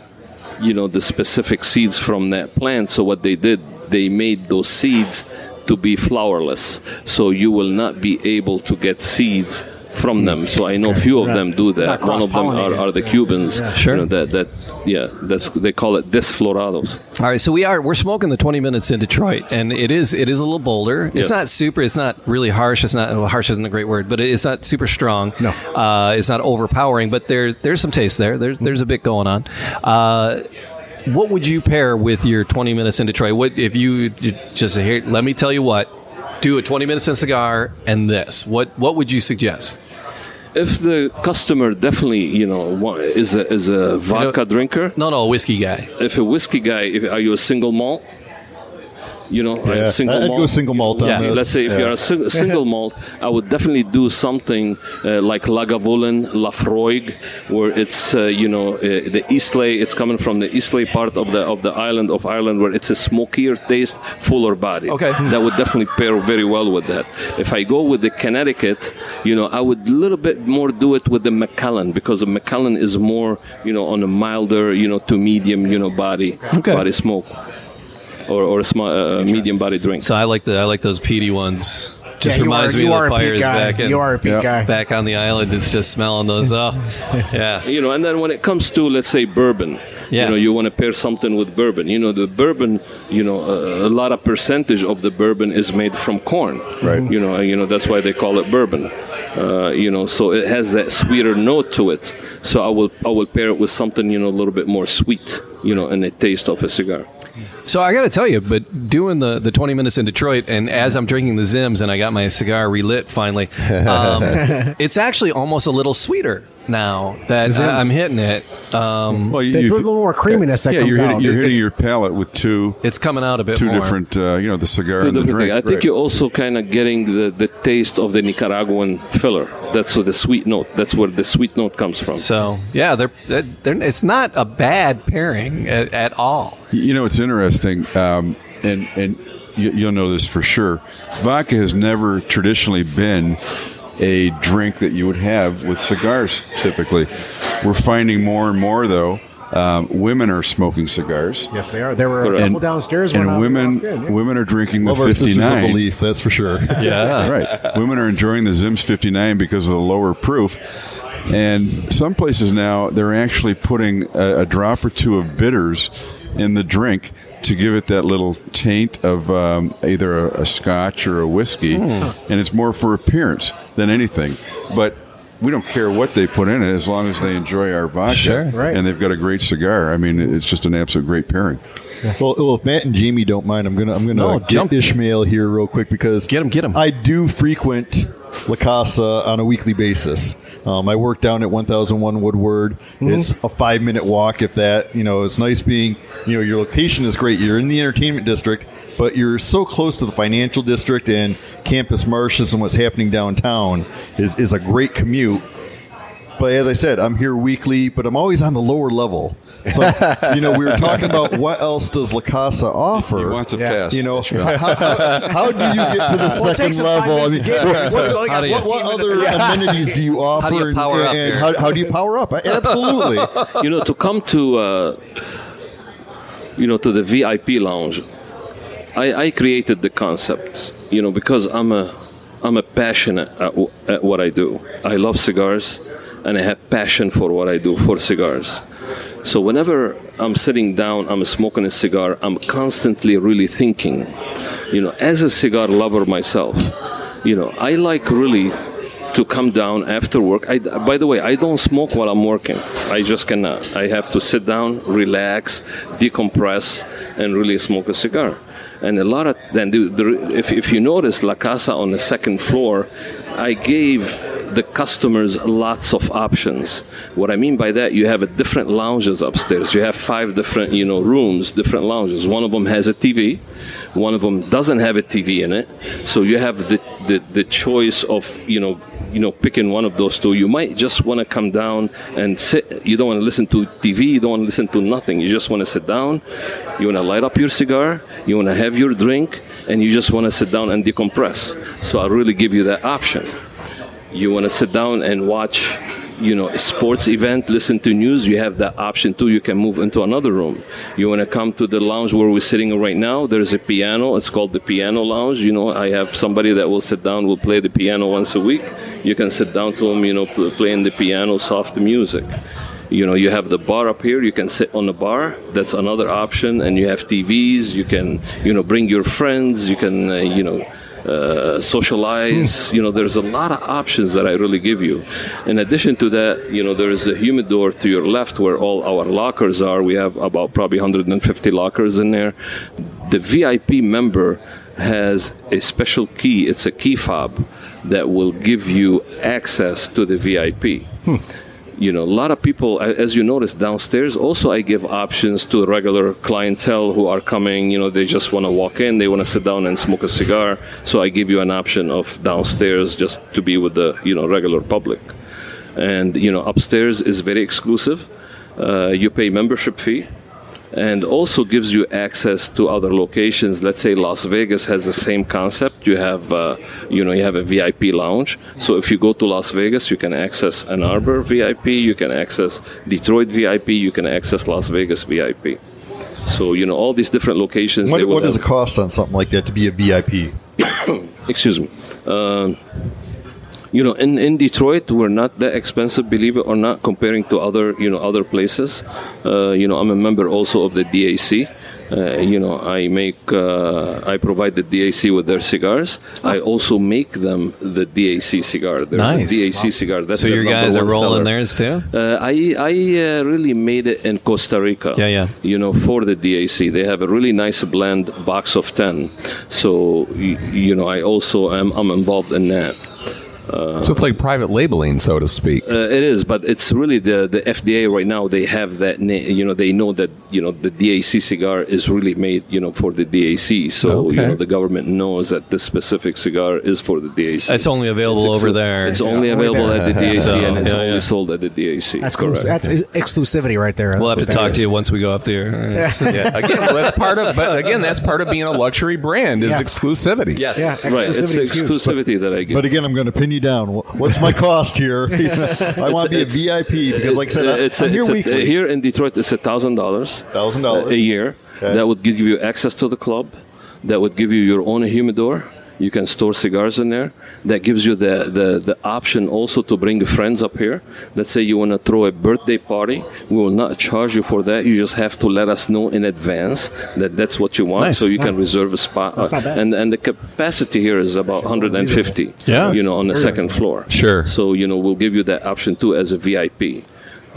Speaker 4: you know the specific seeds from that plant. So what they did, they made those seeds to be flowerless. So you will not be able to get seeds from them. So I know few of them do that.
Speaker 3: Not
Speaker 4: One of them are, are the Cubans.
Speaker 2: Sure.
Speaker 4: You know, that that yeah, that's they call it desflorados.
Speaker 2: All right, so we are we're smoking the 20 minutes in Detroit, and it is it is a little bolder. It's
Speaker 4: Yeah.
Speaker 2: not super. It's not really harsh. It's not well, harsh isn't a great word, but it's not super strong.
Speaker 3: No.
Speaker 2: uh, it's not overpowering. But there there's some taste there. There's there's a bit going on. Uh, what would you pair with your 20 minutes in Detroit? What if you you just here? Let me tell you what. Do a 20 minutes in cigar and this. What what would you suggest?
Speaker 4: If the customer definitely you know is a, is a vodka drinker,
Speaker 2: No, no, a whiskey guy.
Speaker 4: if a whiskey guy, if, are you a single malt? You know,
Speaker 6: Yeah,
Speaker 4: a single
Speaker 6: I'd
Speaker 4: malt.
Speaker 6: go single malt on
Speaker 2: Yeah,
Speaker 6: this.
Speaker 4: Let's say if
Speaker 6: Yeah.
Speaker 4: you're a sing- single malt, I would definitely do something uh, like Lagavulin, Laphroaig, where it's uh, you know uh, the Islay. It's coming from the Islay part of the of the island of Ireland, where it's a smokier taste, fuller body.
Speaker 2: Okay.
Speaker 4: that would definitely pair very well with that. If I go with the Connecticut, you know, I would a little bit more do it with the Macallan because the Macallan is more you know on a milder, you know, to medium, you know, body
Speaker 2: Okay.
Speaker 4: body smoke. Or, or a small, uh, medium body drink.
Speaker 2: So I like the I like those peaty ones. Just
Speaker 3: Yeah,
Speaker 2: reminds
Speaker 3: are-
Speaker 2: me
Speaker 3: you
Speaker 2: of
Speaker 3: are
Speaker 2: the fires back in
Speaker 3: You are a peat guy.
Speaker 2: back on the island. It's just smelling those. Oh, yeah.
Speaker 4: you know and then when it comes to let's say bourbon
Speaker 2: Yeah.
Speaker 4: you know you want to pair something with bourbon you know the bourbon you know a, a lot of percentage of the bourbon is made from corn
Speaker 6: Right.
Speaker 4: you know you know that's why they call it bourbon uh, you know so it has that sweeter note to it so i will i will pair it with something you know a little bit more sweet you know in the taste of a cigar
Speaker 2: So I got to tell you, but doing the, the 20 minutes in Detroit, and as I'm drinking the Zims and I got my cigar relit finally, um, it's actually almost a little sweeter now that
Speaker 7: Zims.
Speaker 2: I, am hitting it. Um,
Speaker 7: Well, you,
Speaker 3: It's
Speaker 7: you-
Speaker 3: a little more creaminess that
Speaker 7: yeah,
Speaker 3: comes
Speaker 7: you're hitting,
Speaker 3: out.
Speaker 7: you're hitting
Speaker 2: It's-
Speaker 7: your palate with two
Speaker 2: it's coming out a bit
Speaker 7: two
Speaker 2: more.
Speaker 7: different, uh, you know, the cigar
Speaker 4: Two
Speaker 7: and the drink.
Speaker 4: things. I think you're also kind of getting the, the taste of the Nicaraguan filler. That's where the sweet note. That's where the sweet note comes from.
Speaker 2: So yeah, they're, they're, they're it's not a bad pairing at, at all.
Speaker 7: You know, it's interesting, um, and and you, you'll know this for sure. Vodka has never traditionally been a drink that you would have with cigars. Typically, we're finding more and more though. Um, women are smoking cigars,
Speaker 3: Yes, they are. There were a
Speaker 4: Correct.
Speaker 3: couple
Speaker 7: and,
Speaker 3: downstairs.
Speaker 7: and women
Speaker 3: in, yeah.
Speaker 7: women are drinking the
Speaker 6: Love our sisters
Speaker 7: 59.
Speaker 6: belief, that's for sure.
Speaker 2: Yeah.
Speaker 7: right. Women are enjoying the Zims 59 because of the lower proof. And some places now, they're actually putting a, a drop or two of bitters in the drink to give it that little taint of um, either a, a scotch or a whiskey. And it's more for appearance than anything. But we don't care what they put in it as long as they enjoy our vodka.
Speaker 2: Sure.
Speaker 3: Right.
Speaker 7: And they've got a great cigar. I mean, it's just an absolute great pairing.
Speaker 6: Well, well, if Matt and Jamie don't mind, I'm gonna I'm gonna
Speaker 2: No,
Speaker 6: get
Speaker 2: jump.
Speaker 6: Ismail here real quick because
Speaker 2: Get him, get him.
Speaker 6: I do frequent La Casa on a weekly basis. Um, I work down at 1001 Woodward. It's a five minute walk, if that. You know, it's nice being. You know, your location is great. You're in the entertainment district, but you're so close to the financial district and Campus Martius and what's happening downtown is is a great commute. But as I said, I'm here weekly, but I'm always on the lower level. So, you know, we were talking about what else does La Casa offer.
Speaker 7: He wants a
Speaker 3: Yeah.
Speaker 7: pass.
Speaker 6: You know, how, how, how do you get to the
Speaker 3: Well,
Speaker 6: second
Speaker 3: takes them five
Speaker 6: level? I mean,
Speaker 3: to get there. So it's only
Speaker 2: How
Speaker 3: got
Speaker 2: do you-
Speaker 6: what, what other
Speaker 3: to
Speaker 6: amenities do you offer?
Speaker 2: How do you
Speaker 6: and-
Speaker 2: power up
Speaker 6: and
Speaker 2: here?
Speaker 6: how, how do you power up? Absolutely.
Speaker 4: you know, to come to, uh, you know, to the VIP lounge, I, I created the concept, you know, because I'm a, I'm a passionate at, w- at what I do. I love cigars, and I have passion for what I do for cigars. So whenever I'm sitting down, I'm smoking a cigar, I'm constantly really thinking, you know, as a cigar lover myself, you know, I like really to come down after work. I, by the way, I don't smoke while I'm working. I just cannot. I have to sit down, relax, decompress, and really smoke a cigar. And a lot of then, the, the, if, if you notice, La Casa on the second floor, I gave the customers lots of options. What I mean by that, you have a different lounges upstairs. You have five different, you know, rooms, different lounges. One of them has a TV. One of them doesn't have a TV in it. So you have the, the, the choice of, you know, you know, picking one of those two. You might just want to come down and sit. You don't want to listen to TV. You don't want to listen to nothing. You just want to sit down. You want to light up your cigar. You want to have your drink, and you just want to sit down and decompress. So I really give you that option. You want to sit down and watch, you know, a sports event, listen to news. You have that option too. You can move into another room. You want to come to the lounge where we're sitting right now. There's a piano. It's called the piano lounge. You know, I have somebody that will sit down, will play the piano once a week. You can sit down to them, you know, pl- playing the piano, soft music. You know, you have the bar up here. You can sit on the bar. That's another option. And you have TVs. You can, you know, bring your friends. You can, uh, you know, uh, socialize. You know, there's a lot of options that I really give you. In addition to that, you know, there is a humidor to your left where all our lockers are. We have about probably 150 lockers in there. The VIP member has a special key. It's a key fob that will give you access to the VIP you know, a lot of people, as you notice downstairs, also I give options to regular clientele who are coming, you know, they just want to walk in, they want to sit down and smoke a cigar. So I give you an option of downstairs just to be with the, you know, regular public. And, you know, upstairs is very exclusive. Uh, you pay membership fee and also gives you access to other locations. Let's say Las Vegas has the same concept. You have, uh, you know, you have a VIP lounge. So if you go to Las Vegas, you can access Ann Arbor VIP, you can access Detroit VIP, you can access Las Vegas VIP. So you know all these different locations.
Speaker 6: What, what does it cost on something like that to be a VIP?
Speaker 4: excuse me. Um you know, in, in Detroit, we're not that expensive, believe it or not, comparing to other you know other places. Uh, you know, I'm a member also of the DAC. Uh, you know, I make uh, I provide the DAC with their cigars. I also make them the DAC cigar. There's
Speaker 2: Nice.
Speaker 4: a DAC cigar. That's
Speaker 2: so your guys are rolling
Speaker 4: seller.
Speaker 2: theirs too?
Speaker 4: Uh, I I uh, really made it in Costa Rica.
Speaker 2: Yeah, yeah.
Speaker 4: You know, for the DAC, they have a really nice blend box of ten. So y- you know, I also am I'm involved in that.
Speaker 5: So it's like private labeling, so to speak.
Speaker 4: Uh, it is, but it's really the the FDA right now. They have that. Na- you know, they know that you know the DAC cigar is really made. You know, for the DAC. So
Speaker 2: Okay.
Speaker 4: you know, the government knows that this specific cigar is for the DAC.
Speaker 2: It's only available
Speaker 4: It's
Speaker 2: over there.
Speaker 4: It's only available at the DAC,
Speaker 2: So,
Speaker 4: and it's
Speaker 2: yeah,
Speaker 4: only
Speaker 2: yeah.
Speaker 4: sold at the DAC.
Speaker 3: That's,
Speaker 4: correct.
Speaker 3: exclus- that's exclusivity right there.
Speaker 2: We'll
Speaker 3: That's
Speaker 2: have to talk
Speaker 3: is.
Speaker 2: to you once we go off the air.
Speaker 5: yeah, again, well, that's part of. But again, that's part of being a luxury brand is
Speaker 3: Yeah.
Speaker 5: exclusivity.
Speaker 2: Yes.
Speaker 3: Yeah,
Speaker 4: Right, it's
Speaker 3: exclusivity is
Speaker 4: that I give.
Speaker 6: But again, I'm going to pin you down. What's my cost here? I want to be a VIP because, like I said,
Speaker 4: it's
Speaker 6: I'm
Speaker 4: a-
Speaker 6: here
Speaker 4: it's a- here in Detroit, it's a thousand dollars.
Speaker 6: Uh, thousand dollars
Speaker 4: a year.
Speaker 6: Okay.
Speaker 4: That would give you access to the club. That would give you your own humidor. You can store cigars in there. That gives you the, the, the option also to bring friends up here. Let's say you want to throw a birthday party. We will not charge you for that. You just have to let us know in advance that that's what you want,
Speaker 2: Nice.
Speaker 4: so you can reserve a spot.
Speaker 3: That's not bad.
Speaker 4: And and the capacity here is about 150.
Speaker 2: Yeah.
Speaker 4: You know, on the second floor.
Speaker 5: Sure.
Speaker 4: So you know, we'll give you that option too as a VIP.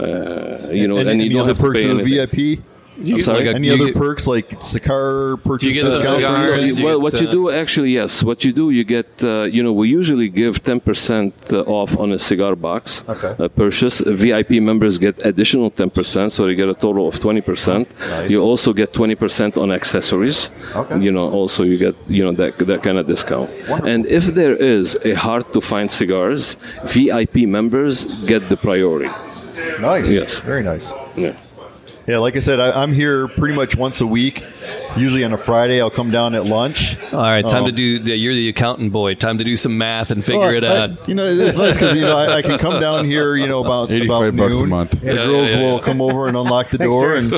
Speaker 4: Uh, you know,
Speaker 6: and,
Speaker 4: and, you
Speaker 6: any
Speaker 4: don't have to
Speaker 6: perks
Speaker 4: pay
Speaker 6: of the
Speaker 4: anything.
Speaker 6: VIP?
Speaker 4: I'm sorry.
Speaker 2: like a-
Speaker 6: Any
Speaker 2: you
Speaker 6: other
Speaker 2: get-
Speaker 6: perks like cigar purchase
Speaker 2: get
Speaker 6: discounts?
Speaker 2: cigars? you
Speaker 4: well,
Speaker 2: get,
Speaker 4: what you
Speaker 2: uh,
Speaker 4: do actually, yes. What you do, you get, uh, you know, we usually give 10% off on a cigar box
Speaker 6: Okay.
Speaker 4: uh, purchase. VIP members get additional 10%, so you get a total of 20%.
Speaker 6: Nice.
Speaker 4: You also get 20% on accessories.
Speaker 6: Okay.
Speaker 4: You know, also you get, you know, that, that kind of discount. And if there is a hard to find cigars, VIP members get the priority.
Speaker 6: Nice.
Speaker 4: Yes.
Speaker 6: Very nice.
Speaker 4: Yeah.
Speaker 6: Yeah, like I said, I, I'm here pretty much once a week. Usually on a Friday, I'll come down at lunch.
Speaker 2: All right, time
Speaker 6: Oh.
Speaker 2: to um, do. yeah, You're the accountant boy. Time to do some math and figure
Speaker 6: Well,
Speaker 2: it
Speaker 6: I-
Speaker 2: out.
Speaker 6: you know, it's nice because you know I, I can come down here, you know, about
Speaker 7: 85
Speaker 6: about
Speaker 7: bucks a
Speaker 6: noon.
Speaker 7: month.
Speaker 6: The
Speaker 2: Yeah,
Speaker 6: girls
Speaker 2: yeah, yeah,
Speaker 6: will come over and unlock the door, and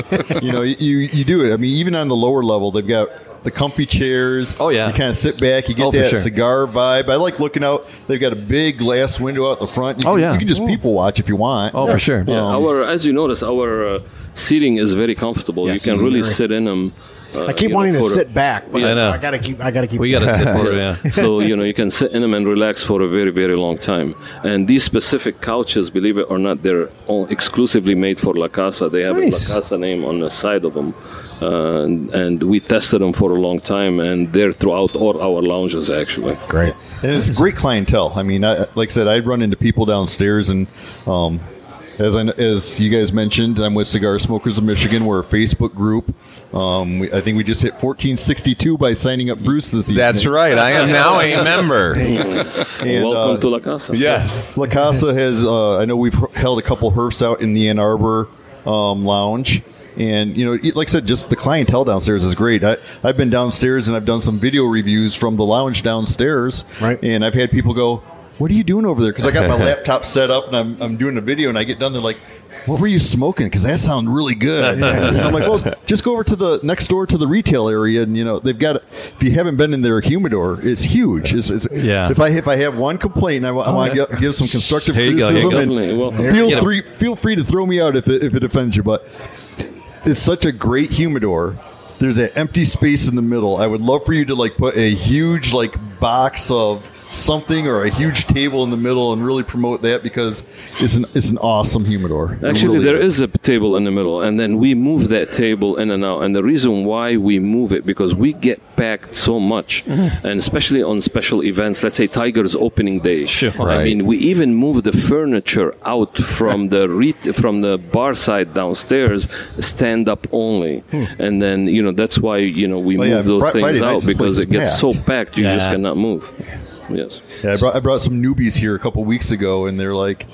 Speaker 6: you know, you you do it. I mean, even on the lower level, they've got the comfy chairs.
Speaker 2: Oh, yeah.
Speaker 6: you kind of sit back, you get
Speaker 2: Oh,
Speaker 6: that
Speaker 2: sure.
Speaker 6: cigar vibe. I like looking out. They've got a big glass window out the front. You
Speaker 2: Oh,
Speaker 6: can,
Speaker 2: yeah.
Speaker 6: you can just people watch if you want.
Speaker 2: Oh, for sure.
Speaker 4: Yeah,
Speaker 6: Um,
Speaker 4: our as you notice, our uh, seating is very comfortable.
Speaker 2: Yes.
Speaker 4: you can really sit in them. Uh,
Speaker 3: I keep
Speaker 4: you know,
Speaker 3: wanting to
Speaker 4: for-
Speaker 3: sit back, but
Speaker 2: Yeah, I know.
Speaker 3: I gotta keep. I gotta keep.
Speaker 2: We got to sit for it. Yeah.
Speaker 4: so you know you can sit in them and relax for a very very long time. And these specific couches, believe it or not, they're all exclusively made for La Casa. They have
Speaker 2: Nice.
Speaker 4: a La Casa name on the side of them, and, and we tested them for a long time, and they're throughout all our lounges actually.
Speaker 3: Great.
Speaker 6: And it's great clientele. I mean, I, like I said, I'd run into people downstairs, and um, as I, as you guys mentioned, I'm with Cigar Smokers of Michigan. We're a Facebook group. Um, we, I think we just hit 1462 by signing up Bruce this evening.
Speaker 5: That's right. I am now a member.
Speaker 6: And,
Speaker 4: Welcome
Speaker 6: uh,
Speaker 4: to La Casa.
Speaker 5: yes.
Speaker 6: La Casa has. Uh, I know we've held a couple herfs out in the Ann Arbor um, lounge. And you know, like I said, just the clientele downstairs is great. I, I've been downstairs and I've done some video reviews from the lounge downstairs,
Speaker 3: Right.
Speaker 6: And I've had people go, what are you doing over there? Because I got my laptop set up and I'm, I'm doing a video and I get done. They're like, what were you smoking? Because that sounded really good. And I'm like, well, just go over to the next door to the retail area, and you know they've got. If you haven't been in their humidor, it's huge. It's, it's,
Speaker 2: Yeah.
Speaker 6: If I if I have one complaint, I, oh, want to give some constructive
Speaker 2: Here you go,
Speaker 6: criticism. and
Speaker 4: Definitely. Well,
Speaker 6: feel free feel free to throw me out if it, if it offends you, but it's such a great humidor. There's an empty space in the middle. I would love for you to like put a huge like box of something or a huge table in the middle and really promote that because it's an it's an awesome humidor. It
Speaker 4: Actually,
Speaker 6: really
Speaker 4: there is a table in the middle, and then we move that table in and out. And the reason why we move it because we get packed so much, mm. and especially on special events. Let's say Tiger's opening day.
Speaker 2: Sure.
Speaker 4: I mean, we even move the furniture out from the re- from the bar side downstairs, stand up only, hmm. and then you know that's why you know we
Speaker 6: Well,
Speaker 4: move
Speaker 6: yeah,
Speaker 4: those
Speaker 6: Fri-
Speaker 4: things
Speaker 6: Friday
Speaker 4: out because
Speaker 6: it
Speaker 4: it
Speaker 6: is
Speaker 4: gets so
Speaker 6: packed.
Speaker 4: packed you just cannot move. Yes.
Speaker 6: Yeah, I brought, I brought some newbies here a couple weeks ago, and they're like,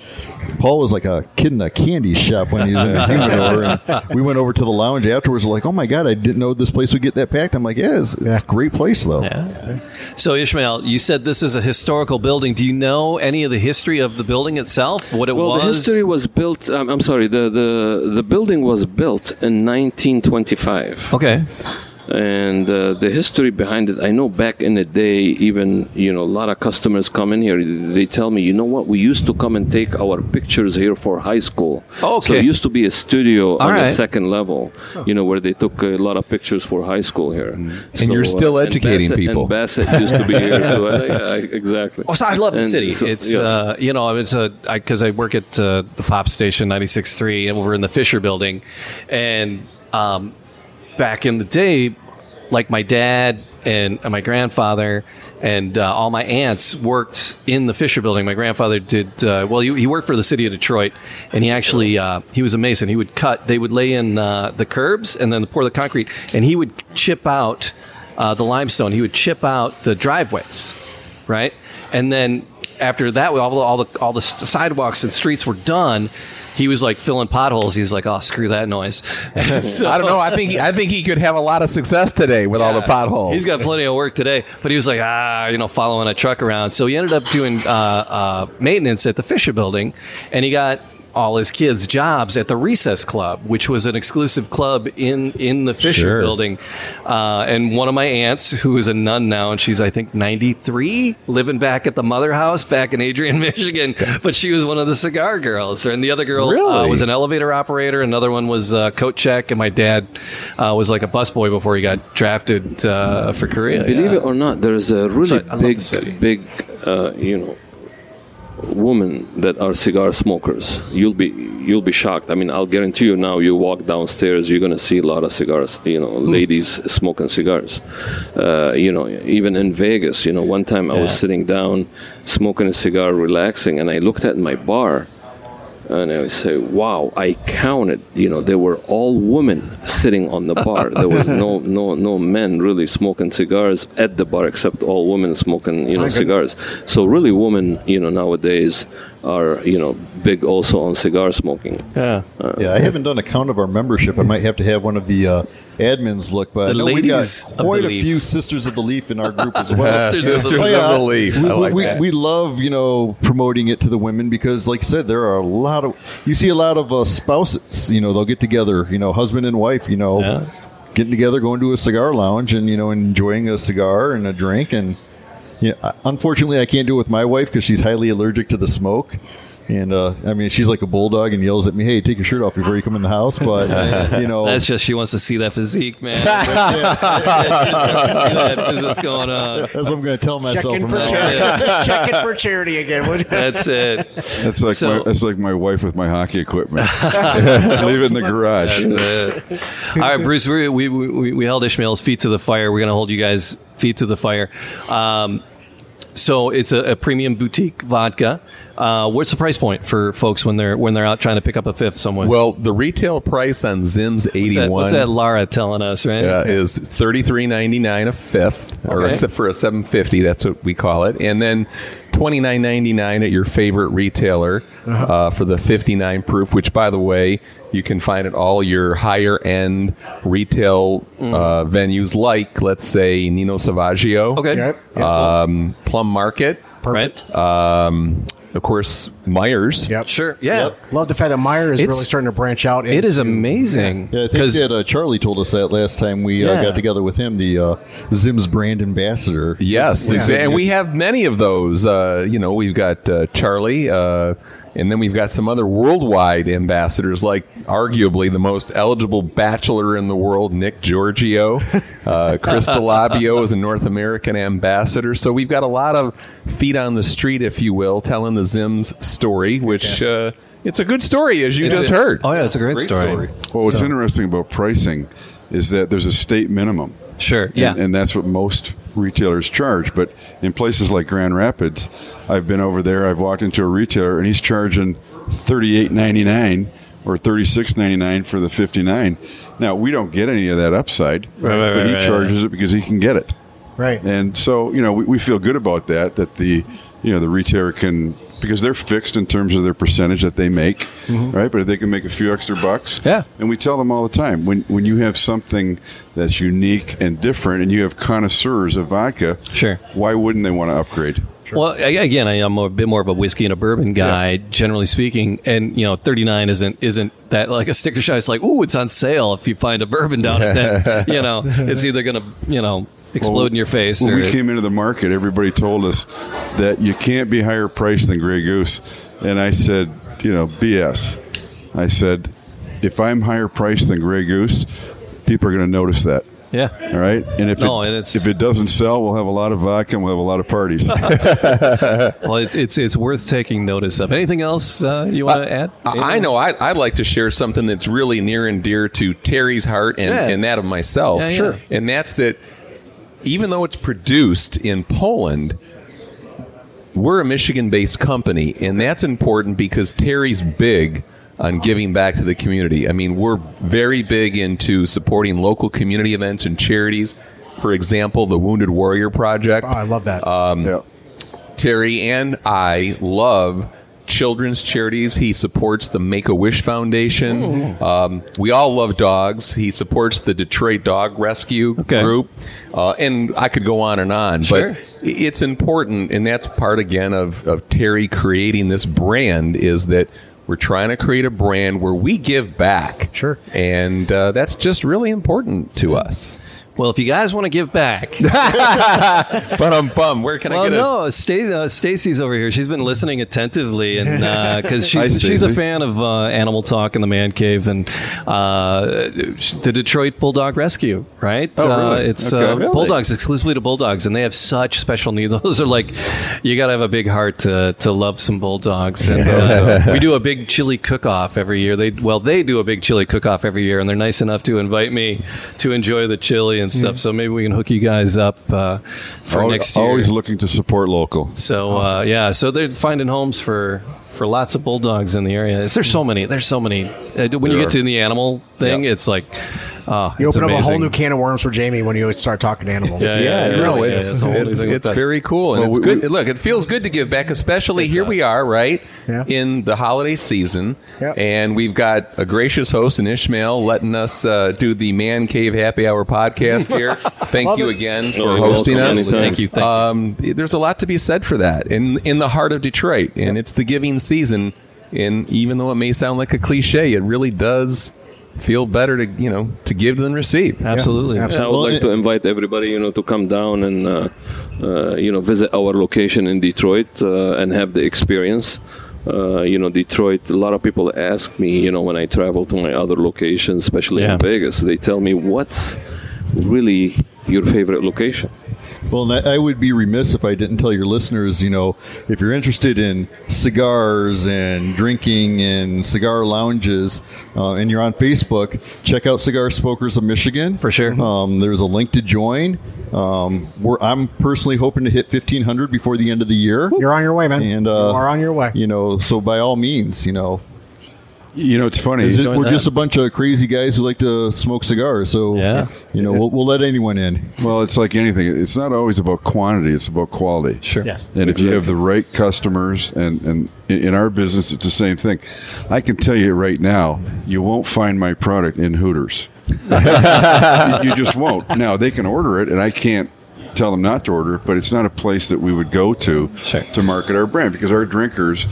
Speaker 6: Paul was like a kid in a candy shop when he was in the humidor. And we went over to the lounge afterwards, like, oh my God, I didn't know this place would get that packed. I'm like, yeah, it's, it's a great place, though.
Speaker 2: Yeah. So Ismail, you said this is a historical building. Do you know any of the history of the building itself? What it
Speaker 4: Well,
Speaker 2: was?
Speaker 4: the history was built. Um, I'm sorry. The, the the building was built in 1925.
Speaker 2: Okay.
Speaker 4: And uh, the history behind it i know back in the day even you know a lot of customers come in here they tell me you know what we used to come and take our pictures here for high school
Speaker 2: Oh,
Speaker 4: so it used to be a studio on
Speaker 2: right.
Speaker 4: the second level you know where they took a lot of pictures for high school here
Speaker 5: Mm-hmm. And you're still
Speaker 4: and
Speaker 5: educating
Speaker 4: Bassett-
Speaker 5: people.
Speaker 4: and bassett used to be here too Uh, yeah, exactly
Speaker 2: Oh, so I love the
Speaker 4: And
Speaker 2: city.
Speaker 4: so-
Speaker 2: it's
Speaker 4: yes.
Speaker 2: uh, you know it's a because I, work at uh, the pop station 96.3 and we're in the Fisher Building, and um, back in the day, like my dad and, my grandfather and uh, all my aunts worked in the Fisher Building. My grandfather did uh, well. He, he worked for the city of Detroit, and he actually uh, he was a mason. He would cut. They would lay in uh, the curbs and then pour the concrete, and he would chip out uh, the limestone. He would chip out the driveways, right? And then after that, all the all the all the sidewalks and streets were done. He was like filling potholes. He was like, "Oh, screw that noise." So-
Speaker 5: I don't know. I think he, I think he could have a lot of success today with all the potholes.
Speaker 2: He's got plenty of work today, but he was like, ah, you know, following a truck around. So he ended up doing uh, uh, maintenance at the Fisher Building, and he got all his kids jobs at the Recess Club, which was an exclusive club in in the Fisher
Speaker 5: Sure.
Speaker 2: Building. Uh, and one of my aunts, who is a nun now, and she's I think ninety three, living back at the mother house back in Adrian, Michigan. But she was one of the cigar girls, and the other girl uh, was an elevator operator. Another one was uh, coat check, and my dad uh, was like a busboy before he got drafted uh, for Korea.
Speaker 4: Believe
Speaker 2: yeah.
Speaker 4: it or not, there is a really
Speaker 2: So,
Speaker 4: big, big, uh, you know, women that are cigar smokers. You'll be you'll be shocked. I mean, I'll guarantee you now. You walk downstairs, you're gonna see a lot of cigars. You know,
Speaker 2: Hmm.
Speaker 4: ladies smoking cigars. Uh, you know, even in Vegas. You know, one time I was sitting down, smoking a cigar, relaxing, and I looked at my bar. And I say, "Wow!" I counted. You know, they were all women sitting on the bar. There was no, no, no men really smoking cigars at the bar, except all women smoking, you know, cigars. So really, women, you know, nowadays are, you know, big also on cigar smoking.
Speaker 2: Yeah.
Speaker 6: Yeah, I haven't done a count of our membership. I might have to have one of the uh, admins look, but
Speaker 2: The
Speaker 6: I know we
Speaker 2: ladies
Speaker 6: got quite a
Speaker 2: Leaf.
Speaker 6: few Sisters of the Leaf in our group as well.
Speaker 2: Sisters of the
Speaker 5: Sisters
Speaker 6: Oh,
Speaker 5: of the Leaf.
Speaker 6: We,
Speaker 5: I like
Speaker 6: we,
Speaker 5: that.
Speaker 6: we love, you know, promoting it to the women because, like I said, there are a lot of, you see a lot of uh, spouses, you know, they'll get together, you know, husband and wife, you know,
Speaker 2: Yeah.
Speaker 6: getting together, going to a cigar lounge and, you know, enjoying a cigar and a drink. And, you know, unfortunately, I can't do it with my wife because she's highly allergic to the smoke. And uh, I mean, she's like a bulldog and yells at me, "Hey, take your shirt off before you come in the house." But you know,
Speaker 2: That's just she wants to see that physique, man. That's it. She wants to see that business going on.
Speaker 6: that's what I'm going to tell myself
Speaker 3: Checking
Speaker 6: from
Speaker 3: for
Speaker 6: now
Speaker 3: charity.
Speaker 2: It.
Speaker 3: Just checking for charity again.
Speaker 2: That's it.
Speaker 7: That's like
Speaker 2: So-
Speaker 7: my, that's like my wife with my hockey equipment. Leave it in the garage.
Speaker 2: That's it. All right, Bruce. We, we, we, we held Ismail's feet to the fire. We're going to hold you guys' feet to the fire. Um, so it's a, a premium boutique vodka. Uh, what's the price point for folks when they're when they're out trying to pick up a fifth somewhere?
Speaker 5: well, the retail price on Zim's
Speaker 2: what's
Speaker 5: eighty
Speaker 2: that, what's that Lara telling us, right?
Speaker 5: uh, is thirty three ninety nine a fifth, or a, for a seven fifty. That's what we call it, and then twenty nine ninety nine at your favorite retailer
Speaker 2: Uh-huh.
Speaker 5: uh, for the fifty nine proof. Which, by the way, you can find at all your higher end retail
Speaker 2: Mm.
Speaker 5: uh, venues, like let's say Nino Salvaggio,
Speaker 2: Okay.
Speaker 3: Yep.
Speaker 5: um, Plum Market.
Speaker 2: right?
Speaker 8: Um, of course, Meijer's.
Speaker 3: Yep.
Speaker 2: Sure. Yeah.
Speaker 3: Love the fact that Meijer's is
Speaker 2: It's-
Speaker 3: really starting to branch out.
Speaker 2: It is
Speaker 3: into-
Speaker 2: amazing.
Speaker 6: Yeah, I think
Speaker 2: because
Speaker 6: that uh, Charlie told us that last time we
Speaker 2: Yeah.
Speaker 6: uh, got together with him, the uh, Zim's brand ambassador.
Speaker 8: Yes,
Speaker 6: Was-
Speaker 8: exa- and we have many of those. Uh, you know, we've got uh, Charlie, uh, and then we've got some other worldwide ambassadors, like arguably the most eligible bachelor in the world, Nick Giorgio. Uh, Chris Delabio is a North American ambassador. So we've got a lot of feet on the street, if you will, telling the Zims story, which uh, it's a good story, as you
Speaker 2: It's
Speaker 8: just
Speaker 2: a-
Speaker 8: heard.
Speaker 2: Oh yeah, it's a great, story.
Speaker 7: Well, what's interesting about pricing is that there's a state minimum.
Speaker 2: Sure.
Speaker 7: And, and that's what most retailers charge. But in places like Grand Rapids, I've been over there. I've walked into a retailer and he's charging thirty eight ninety nine or thirty six ninety nine for the fifty nine. Now we don't get any of that upside,
Speaker 2: Right, right,
Speaker 7: but
Speaker 2: right,
Speaker 7: he charges it because he can get it.
Speaker 3: Right.
Speaker 7: And so you know we, we feel good about that. That the you know the retailer can because they're fixed in terms of their percentage that they make, right? But if they can make a few extra bucks,
Speaker 2: Mm-hmm. Yeah.
Speaker 7: and we tell them all the time when when you have something that's unique and different, and you have connoisseurs of vodka,
Speaker 2: Sure.
Speaker 7: why wouldn't they want to upgrade?
Speaker 2: Well, again, I, I'm a bit more of a whiskey and a bourbon guy, generally speaking, and you know, 39 isn't isn't that like a sticker shock. It's like, ooh, it's on sale if you find a bourbon down at that. you know, it's either gonna you know explode in your face
Speaker 7: When
Speaker 2: or
Speaker 7: we came into the market, everybody told us that you can't be higher priced than Grey Goose, and I said, you know, BS. I said, if I'm higher priced than Grey Goose, people are going to notice that.
Speaker 2: yeah.
Speaker 7: All right, and if
Speaker 2: No,
Speaker 7: it,
Speaker 2: and it's-
Speaker 7: if it doesn't sell, we'll have a lot of vodka and we'll have a lot of parties.
Speaker 2: Well, it, it's it's worth taking notice of. Anything else uh, you want to add?
Speaker 8: I I know. I, I'd like to share something that's really near and dear to Terry's heart and,
Speaker 2: Yeah.
Speaker 8: and that of myself.
Speaker 2: Yeah, yeah. Sure.
Speaker 8: And that's that even though it's produced in Poland, we're a Michigan based company. And that's important because Terry's big on giving back to the community. I mean, we're very big into supporting local community events and charities. For example, the Wounded Warrior Project.
Speaker 3: Oh, I love that.
Speaker 7: Um, yeah.
Speaker 8: Terry and I love children's charities. He supports the Make a Wish Foundation. Um, we all love dogs. He supports the Detroit Dog Rescue
Speaker 2: Okay.
Speaker 8: Group. Uh, and I could go on and on.
Speaker 2: Sure.
Speaker 8: But it's important, and that's part again of, of Terry creating this brand is that we're trying to create a brand where we give back.
Speaker 3: Sure.
Speaker 8: And uh, that's just really important to us.
Speaker 2: Well, if you guys want to give back,
Speaker 8: But I'm bummed. Where can I
Speaker 2: well,
Speaker 8: get a
Speaker 2: no, Sta- uh, Stacy's over here. She's been listening attentively, and because
Speaker 7: Hi,
Speaker 2: she's she's a fan of uh, Animal Talk and the Man Cave and uh, the Detroit Bulldog Rescue. Right?
Speaker 7: Oh,
Speaker 2: Uh,
Speaker 7: really?
Speaker 2: it's
Speaker 7: Okay.
Speaker 2: uh,
Speaker 7: Really?
Speaker 2: bulldogs exclusively to bulldogs, and they have such special needs. Those are like you got to have a big heart to to love some bulldogs. And uh, we do a big chili cook off every year. They well, they do a big chili cook off every year, and they're nice enough to invite me to enjoy the chili and stuff. So maybe we can hook you guys up uh, for
Speaker 7: Al-
Speaker 2: next year.
Speaker 7: Always looking to support local.
Speaker 2: So uh, yeah, so they're finding homes for for lots of bulldogs in the area. There's so many. There's so many. Uh, when you
Speaker 7: There
Speaker 2: get to the animal thing, it's like oh,
Speaker 3: you
Speaker 2: it's
Speaker 3: open up a whole new can of worms for Jamie when you start talking to animals.
Speaker 2: Yeah,
Speaker 8: Yeah,
Speaker 2: yeah,
Speaker 8: no,
Speaker 2: yeah,
Speaker 8: it's
Speaker 2: it's a whole
Speaker 8: it's, it's very cool, and
Speaker 7: Well,
Speaker 8: it's
Speaker 7: we-
Speaker 8: good.
Speaker 7: we-
Speaker 8: Look, it feels good to give back, especially here we are, right
Speaker 3: Yeah.
Speaker 8: in the holiday season,
Speaker 3: Yep.
Speaker 8: and we've got a gracious host in Ismail letting us uh, do the Man Cave Happy Hour podcast here. Thank
Speaker 3: Love
Speaker 8: you
Speaker 3: it.
Speaker 8: again for
Speaker 4: you're
Speaker 8: hosting us.
Speaker 4: Anytime.
Speaker 2: Thank you. Thank.
Speaker 8: Um, there's a lot to be said for that in in the heart of Detroit, and it's the giving season. And even though it may sound like a cliche, it really does feel better to you know to give than receive.
Speaker 2: Absolutely.
Speaker 3: Yeah,
Speaker 4: I would like to invite everybody, you know, to come down and uh, uh, you know visit our location in Detroit uh, and have the experience. Uh, you know, Detroit. A lot of people ask me, you know, when I travel to my other locations, especially
Speaker 2: Yeah.
Speaker 4: in Vegas, they tell me what's really your favorite location.
Speaker 6: Well, and I I would be remiss if I didn't tell your listeners, you know, if you're interested in cigars and drinking and cigar lounges, uh, and you're on Facebook, check out Cigar Smokers of Michigan.
Speaker 2: For sure.
Speaker 6: Um, there's a link to join. Um, we're, I'm personally hoping to hit 1,500 before the end of the year.
Speaker 3: You're on your way, man.
Speaker 6: And uh,
Speaker 3: you are on your way.
Speaker 6: You know, so by all means, you know,
Speaker 7: You know, it's funny.
Speaker 6: It- we're
Speaker 2: that.
Speaker 6: just a bunch of crazy guys who like to smoke cigars. So
Speaker 2: Yeah.
Speaker 6: you know, we'll, we'll let anyone in.
Speaker 7: Well, it's like anything. It's not always about quantity. It's about quality.
Speaker 2: Sure.
Speaker 3: Yes.
Speaker 7: And if you have the right customers, and, and in in our business, it's the same thing. I can tell you right now, you won't find my product in Hooters. you just won't. Now, they can order it, and I can't tell them not to order it, but it's not a place that we would go to
Speaker 2: Sure.
Speaker 7: to market our brand because our drinkers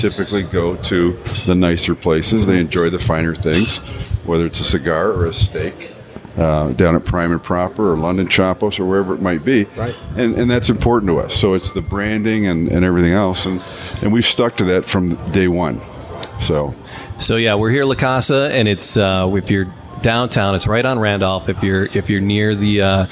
Speaker 7: typically go to the nicer places. They enjoy the finer things, whether it's a cigar or a steak. Uh, down at Prime and Proper or London Chop House or wherever it might be,
Speaker 3: Right.
Speaker 7: And, and that's important to us. So it's the branding and, and everything else, and and we've stuck to that from day one. So
Speaker 2: So yeah, we're here at La Casa, and it's uh, if you're downtown, it's right on Randolph. If you're if you're near the uh,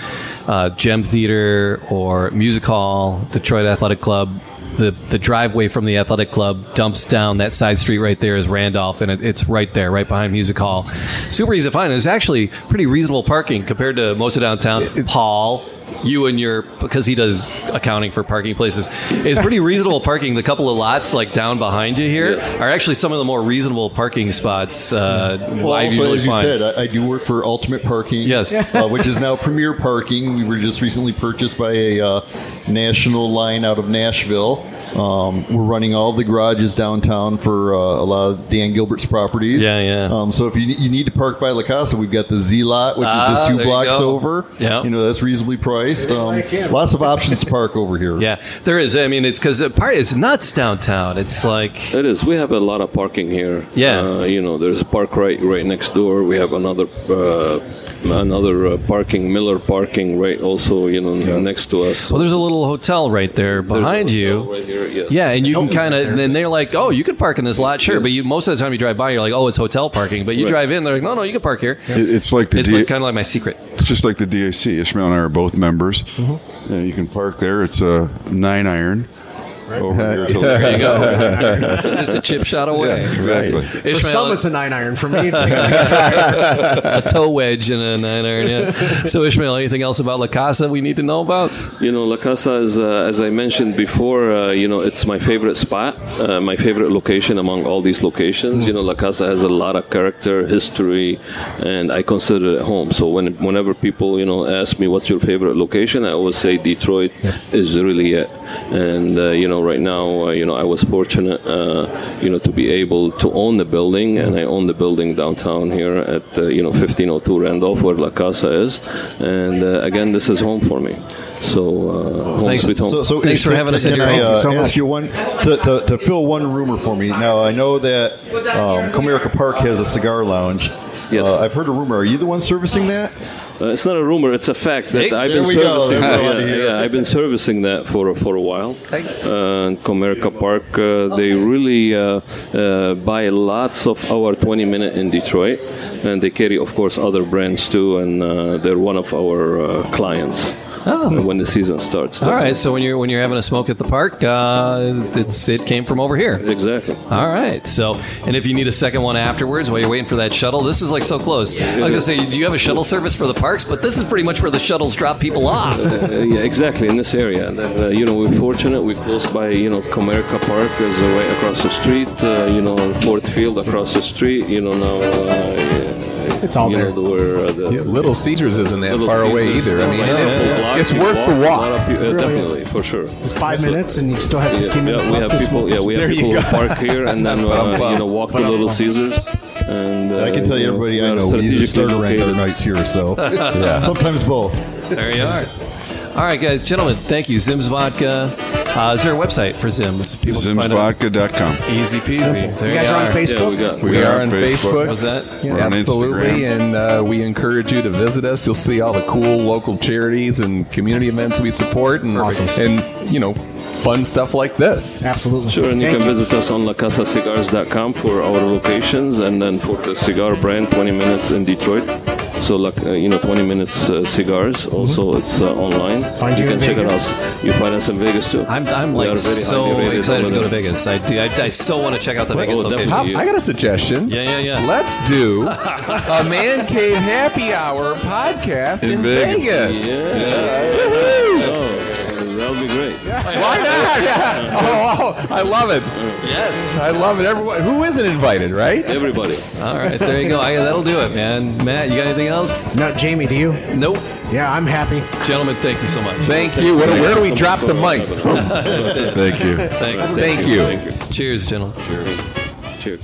Speaker 2: uh, Gem Theater or Music Hall, Detroit Athletic Club. The, the driveway from the athletic club dumps down that side street right there is Randolph, and it, it's right there, right behind Music Hall. Super easy to find. There's actually pretty reasonable parking compared to most of downtown. Paul, you and your because he does accounting for parking places is pretty reasonable parking. The couple of lots like down behind you here
Speaker 4: Yes.
Speaker 2: are actually some of the more reasonable parking spots. Uh,
Speaker 6: Well,
Speaker 2: I
Speaker 6: also, as you
Speaker 2: find.
Speaker 6: said, I, I do work for Ultimate Parking.
Speaker 2: Yes.
Speaker 6: uh, which is now Premier Parking. We were just recently purchased by a uh, national line out of Nashville. Um, we're running all the garages downtown for uh, a lot of Dan Gilbert's properties.
Speaker 2: Yeah, yeah.
Speaker 6: Um, so if you, you need to park by La Casa, we've got the Z lot, which
Speaker 2: Ah,
Speaker 6: is just two blocks over.
Speaker 2: Yeah.
Speaker 6: you know that's reasonably priced. Um, lots of options to park over here.
Speaker 2: yeah, there is. I mean, it's because part it's nuts downtown. It's like
Speaker 4: It is. We have a lot of parking here.
Speaker 2: Yeah.
Speaker 4: Uh, you know, there's a park right right next door. We have another uh, another uh, parking Miller parking right also. You know, next to us.
Speaker 2: well, there's a little hotel right there behind you.
Speaker 4: right here. Yes.
Speaker 2: Yeah, and you can kind of, and they're like, "Oh, you could park in this lot, sure."
Speaker 4: Yes.
Speaker 2: But you, most of the time, you drive by, you're like, "Oh, it's hotel parking." But you
Speaker 4: Right.
Speaker 2: drive in, they're like, "No, no, you can park here."
Speaker 7: it, it's like the
Speaker 2: It's
Speaker 7: D-
Speaker 2: like kind of like my secret.
Speaker 7: It's just like the DAC. Ismail and I are both members.
Speaker 2: Mm-hmm.
Speaker 7: You can park there. It's a nine iron over here. till-
Speaker 2: There you go. it's just a chip shot away.
Speaker 7: Yeah, exactly.
Speaker 3: For
Speaker 2: Ismail,
Speaker 3: some, it's a nine iron. For me, it's
Speaker 2: a toe wedge and a nine iron. Yeah. So Ismail, anything else about La Casa we need to know about?
Speaker 4: You know, La Casa is, uh, as I mentioned before, uh, you know, it's my favorite spot, uh, my favorite location among all these locations. You know, La Casa has a lot of character, history, and I consider it home. So when, whenever people, you know, ask me what's your favorite location, I always say Detroit is really it. And uh, you know, right now, uh, you know, I was fortunate, uh, you know, to be able to own the building, and I own the building downtown here at uh, you know 1502 Randolph, where La Casa is. And uh, again, this is home for me. So uh,
Speaker 2: Thanks.
Speaker 4: home.
Speaker 6: So, so
Speaker 2: Thanks for
Speaker 6: can-
Speaker 2: having us in
Speaker 6: Can
Speaker 2: your
Speaker 6: I
Speaker 2: home.
Speaker 6: uh,
Speaker 3: so
Speaker 6: ask
Speaker 3: much.
Speaker 6: you one to, to, to fill one rumor for me? Now I know that um, Comerica Park has a cigar lounge.
Speaker 4: Yes.
Speaker 6: Uh, I've heard a rumor. Are you the one servicing that?
Speaker 4: Uh, it's not a rumor; it's a fact that
Speaker 2: Hey,
Speaker 4: I've been servicing.
Speaker 6: I
Speaker 4: yeah,
Speaker 6: wanted to hear.
Speaker 4: yeah, I've been servicing that for for a while. Uh, Comerica Park, uh, they really uh, uh, buy lots of our 20 minute in Detroit, and they carry, of course, other brands too, and uh, they're one of our uh, clients uh, when the season starts.
Speaker 2: Oh. All right. So when you're when you're having a smoke at the park, uh, it's it came from over here.
Speaker 4: exactly.
Speaker 2: All right. So, and if you need a second one afterwards while you're waiting for that shuttle, this is like so close. I was gonna say, do you have a shuttle service for the parks? But this is pretty much where the shuttles drop people off.
Speaker 4: Uh, yeah, exactly in this area. And, uh, you know, we're fortunate. We're close by. You know, Comerica Park is uh, right across the street. Uh, you know, Ford Field across the street. You know, now.
Speaker 3: It's all
Speaker 4: you
Speaker 3: there.
Speaker 4: Know, where, uh, the,
Speaker 8: Yeah, Little Caesars isn't that
Speaker 4: Little
Speaker 8: far away either. I mean,
Speaker 4: yeah,
Speaker 8: it's,
Speaker 4: yeah, a lot of
Speaker 8: it's
Speaker 4: people
Speaker 8: worth the
Speaker 4: A
Speaker 8: walk.
Speaker 4: lot of uh,
Speaker 3: Really is.
Speaker 4: definitely, for sure.
Speaker 3: It's five minutes, and you still have
Speaker 4: Yeah,
Speaker 3: 15 minutes
Speaker 4: yeah, we
Speaker 3: left
Speaker 4: have
Speaker 3: to
Speaker 4: people.
Speaker 3: smoke.
Speaker 4: Yeah, we have
Speaker 8: you
Speaker 4: people park here, and then uh, you know walk to Little Caesars. And uh,
Speaker 6: I can tell you, everybody
Speaker 4: we
Speaker 6: I know, we either
Speaker 4: strategically
Speaker 6: start or end our nights here, so sometimes both.
Speaker 2: There you are. All right, guys, gentlemen, thank you. Zim's Vodka. Uh, is there a website for Zim's? People can.
Speaker 7: Zimsvodka.com.
Speaker 2: Easy peasy. There
Speaker 3: You guys are on. Facebook.
Speaker 4: Yeah, we got.
Speaker 8: We, are on Facebook.
Speaker 2: Was that?
Speaker 7: We're
Speaker 8: Absolutely,
Speaker 7: Instagram.
Speaker 8: and uh, we encourage you to visit us. You'll see all the cool local charities and community events we support, and
Speaker 3: Awesome.
Speaker 8: and you know, fun stuff like this.
Speaker 3: Absolutely.
Speaker 4: Sure, and you
Speaker 3: Thank
Speaker 4: can visit us on lacasacigars.com for our locations, and then for the cigar brand, 20 minutes in Detroit. So, like uh, you know, 20 minutes uh, cigars. Also, it's uh, online.
Speaker 3: Find you
Speaker 4: can
Speaker 3: in
Speaker 4: check it out. You find us in Vegas too.
Speaker 2: I'm, I'm
Speaker 4: We
Speaker 2: like so excited to go to. Vegas. I do. I, I so want to check out the Vegas
Speaker 4: oh,
Speaker 2: location.
Speaker 4: definitely.
Speaker 8: I got a suggestion.
Speaker 2: Yeah, yeah, yeah.
Speaker 8: Let's do a Man Cave Happy Hour podcast in,
Speaker 7: In
Speaker 8: Vegas.
Speaker 7: Vegas.
Speaker 4: Yeah. Oh,
Speaker 8: Why not? Yeah. Oh, oh, I love it.
Speaker 2: Yes.
Speaker 8: I love it. Everyone, who isn't invited, right?
Speaker 4: Everybody.
Speaker 2: All right, there you go. I, that'll do it, man. Matt, you got anything else?
Speaker 3: No, Jamie, do you?
Speaker 2: Nope.
Speaker 3: Yeah, I'm happy.
Speaker 2: Gentlemen, thank you so much.
Speaker 8: Thank you. Where, where do we drop the mic?
Speaker 7: Thank you.
Speaker 2: Thanks.
Speaker 8: Thank you.
Speaker 4: Thank you.
Speaker 2: Cheers, gentlemen.
Speaker 4: Cheers.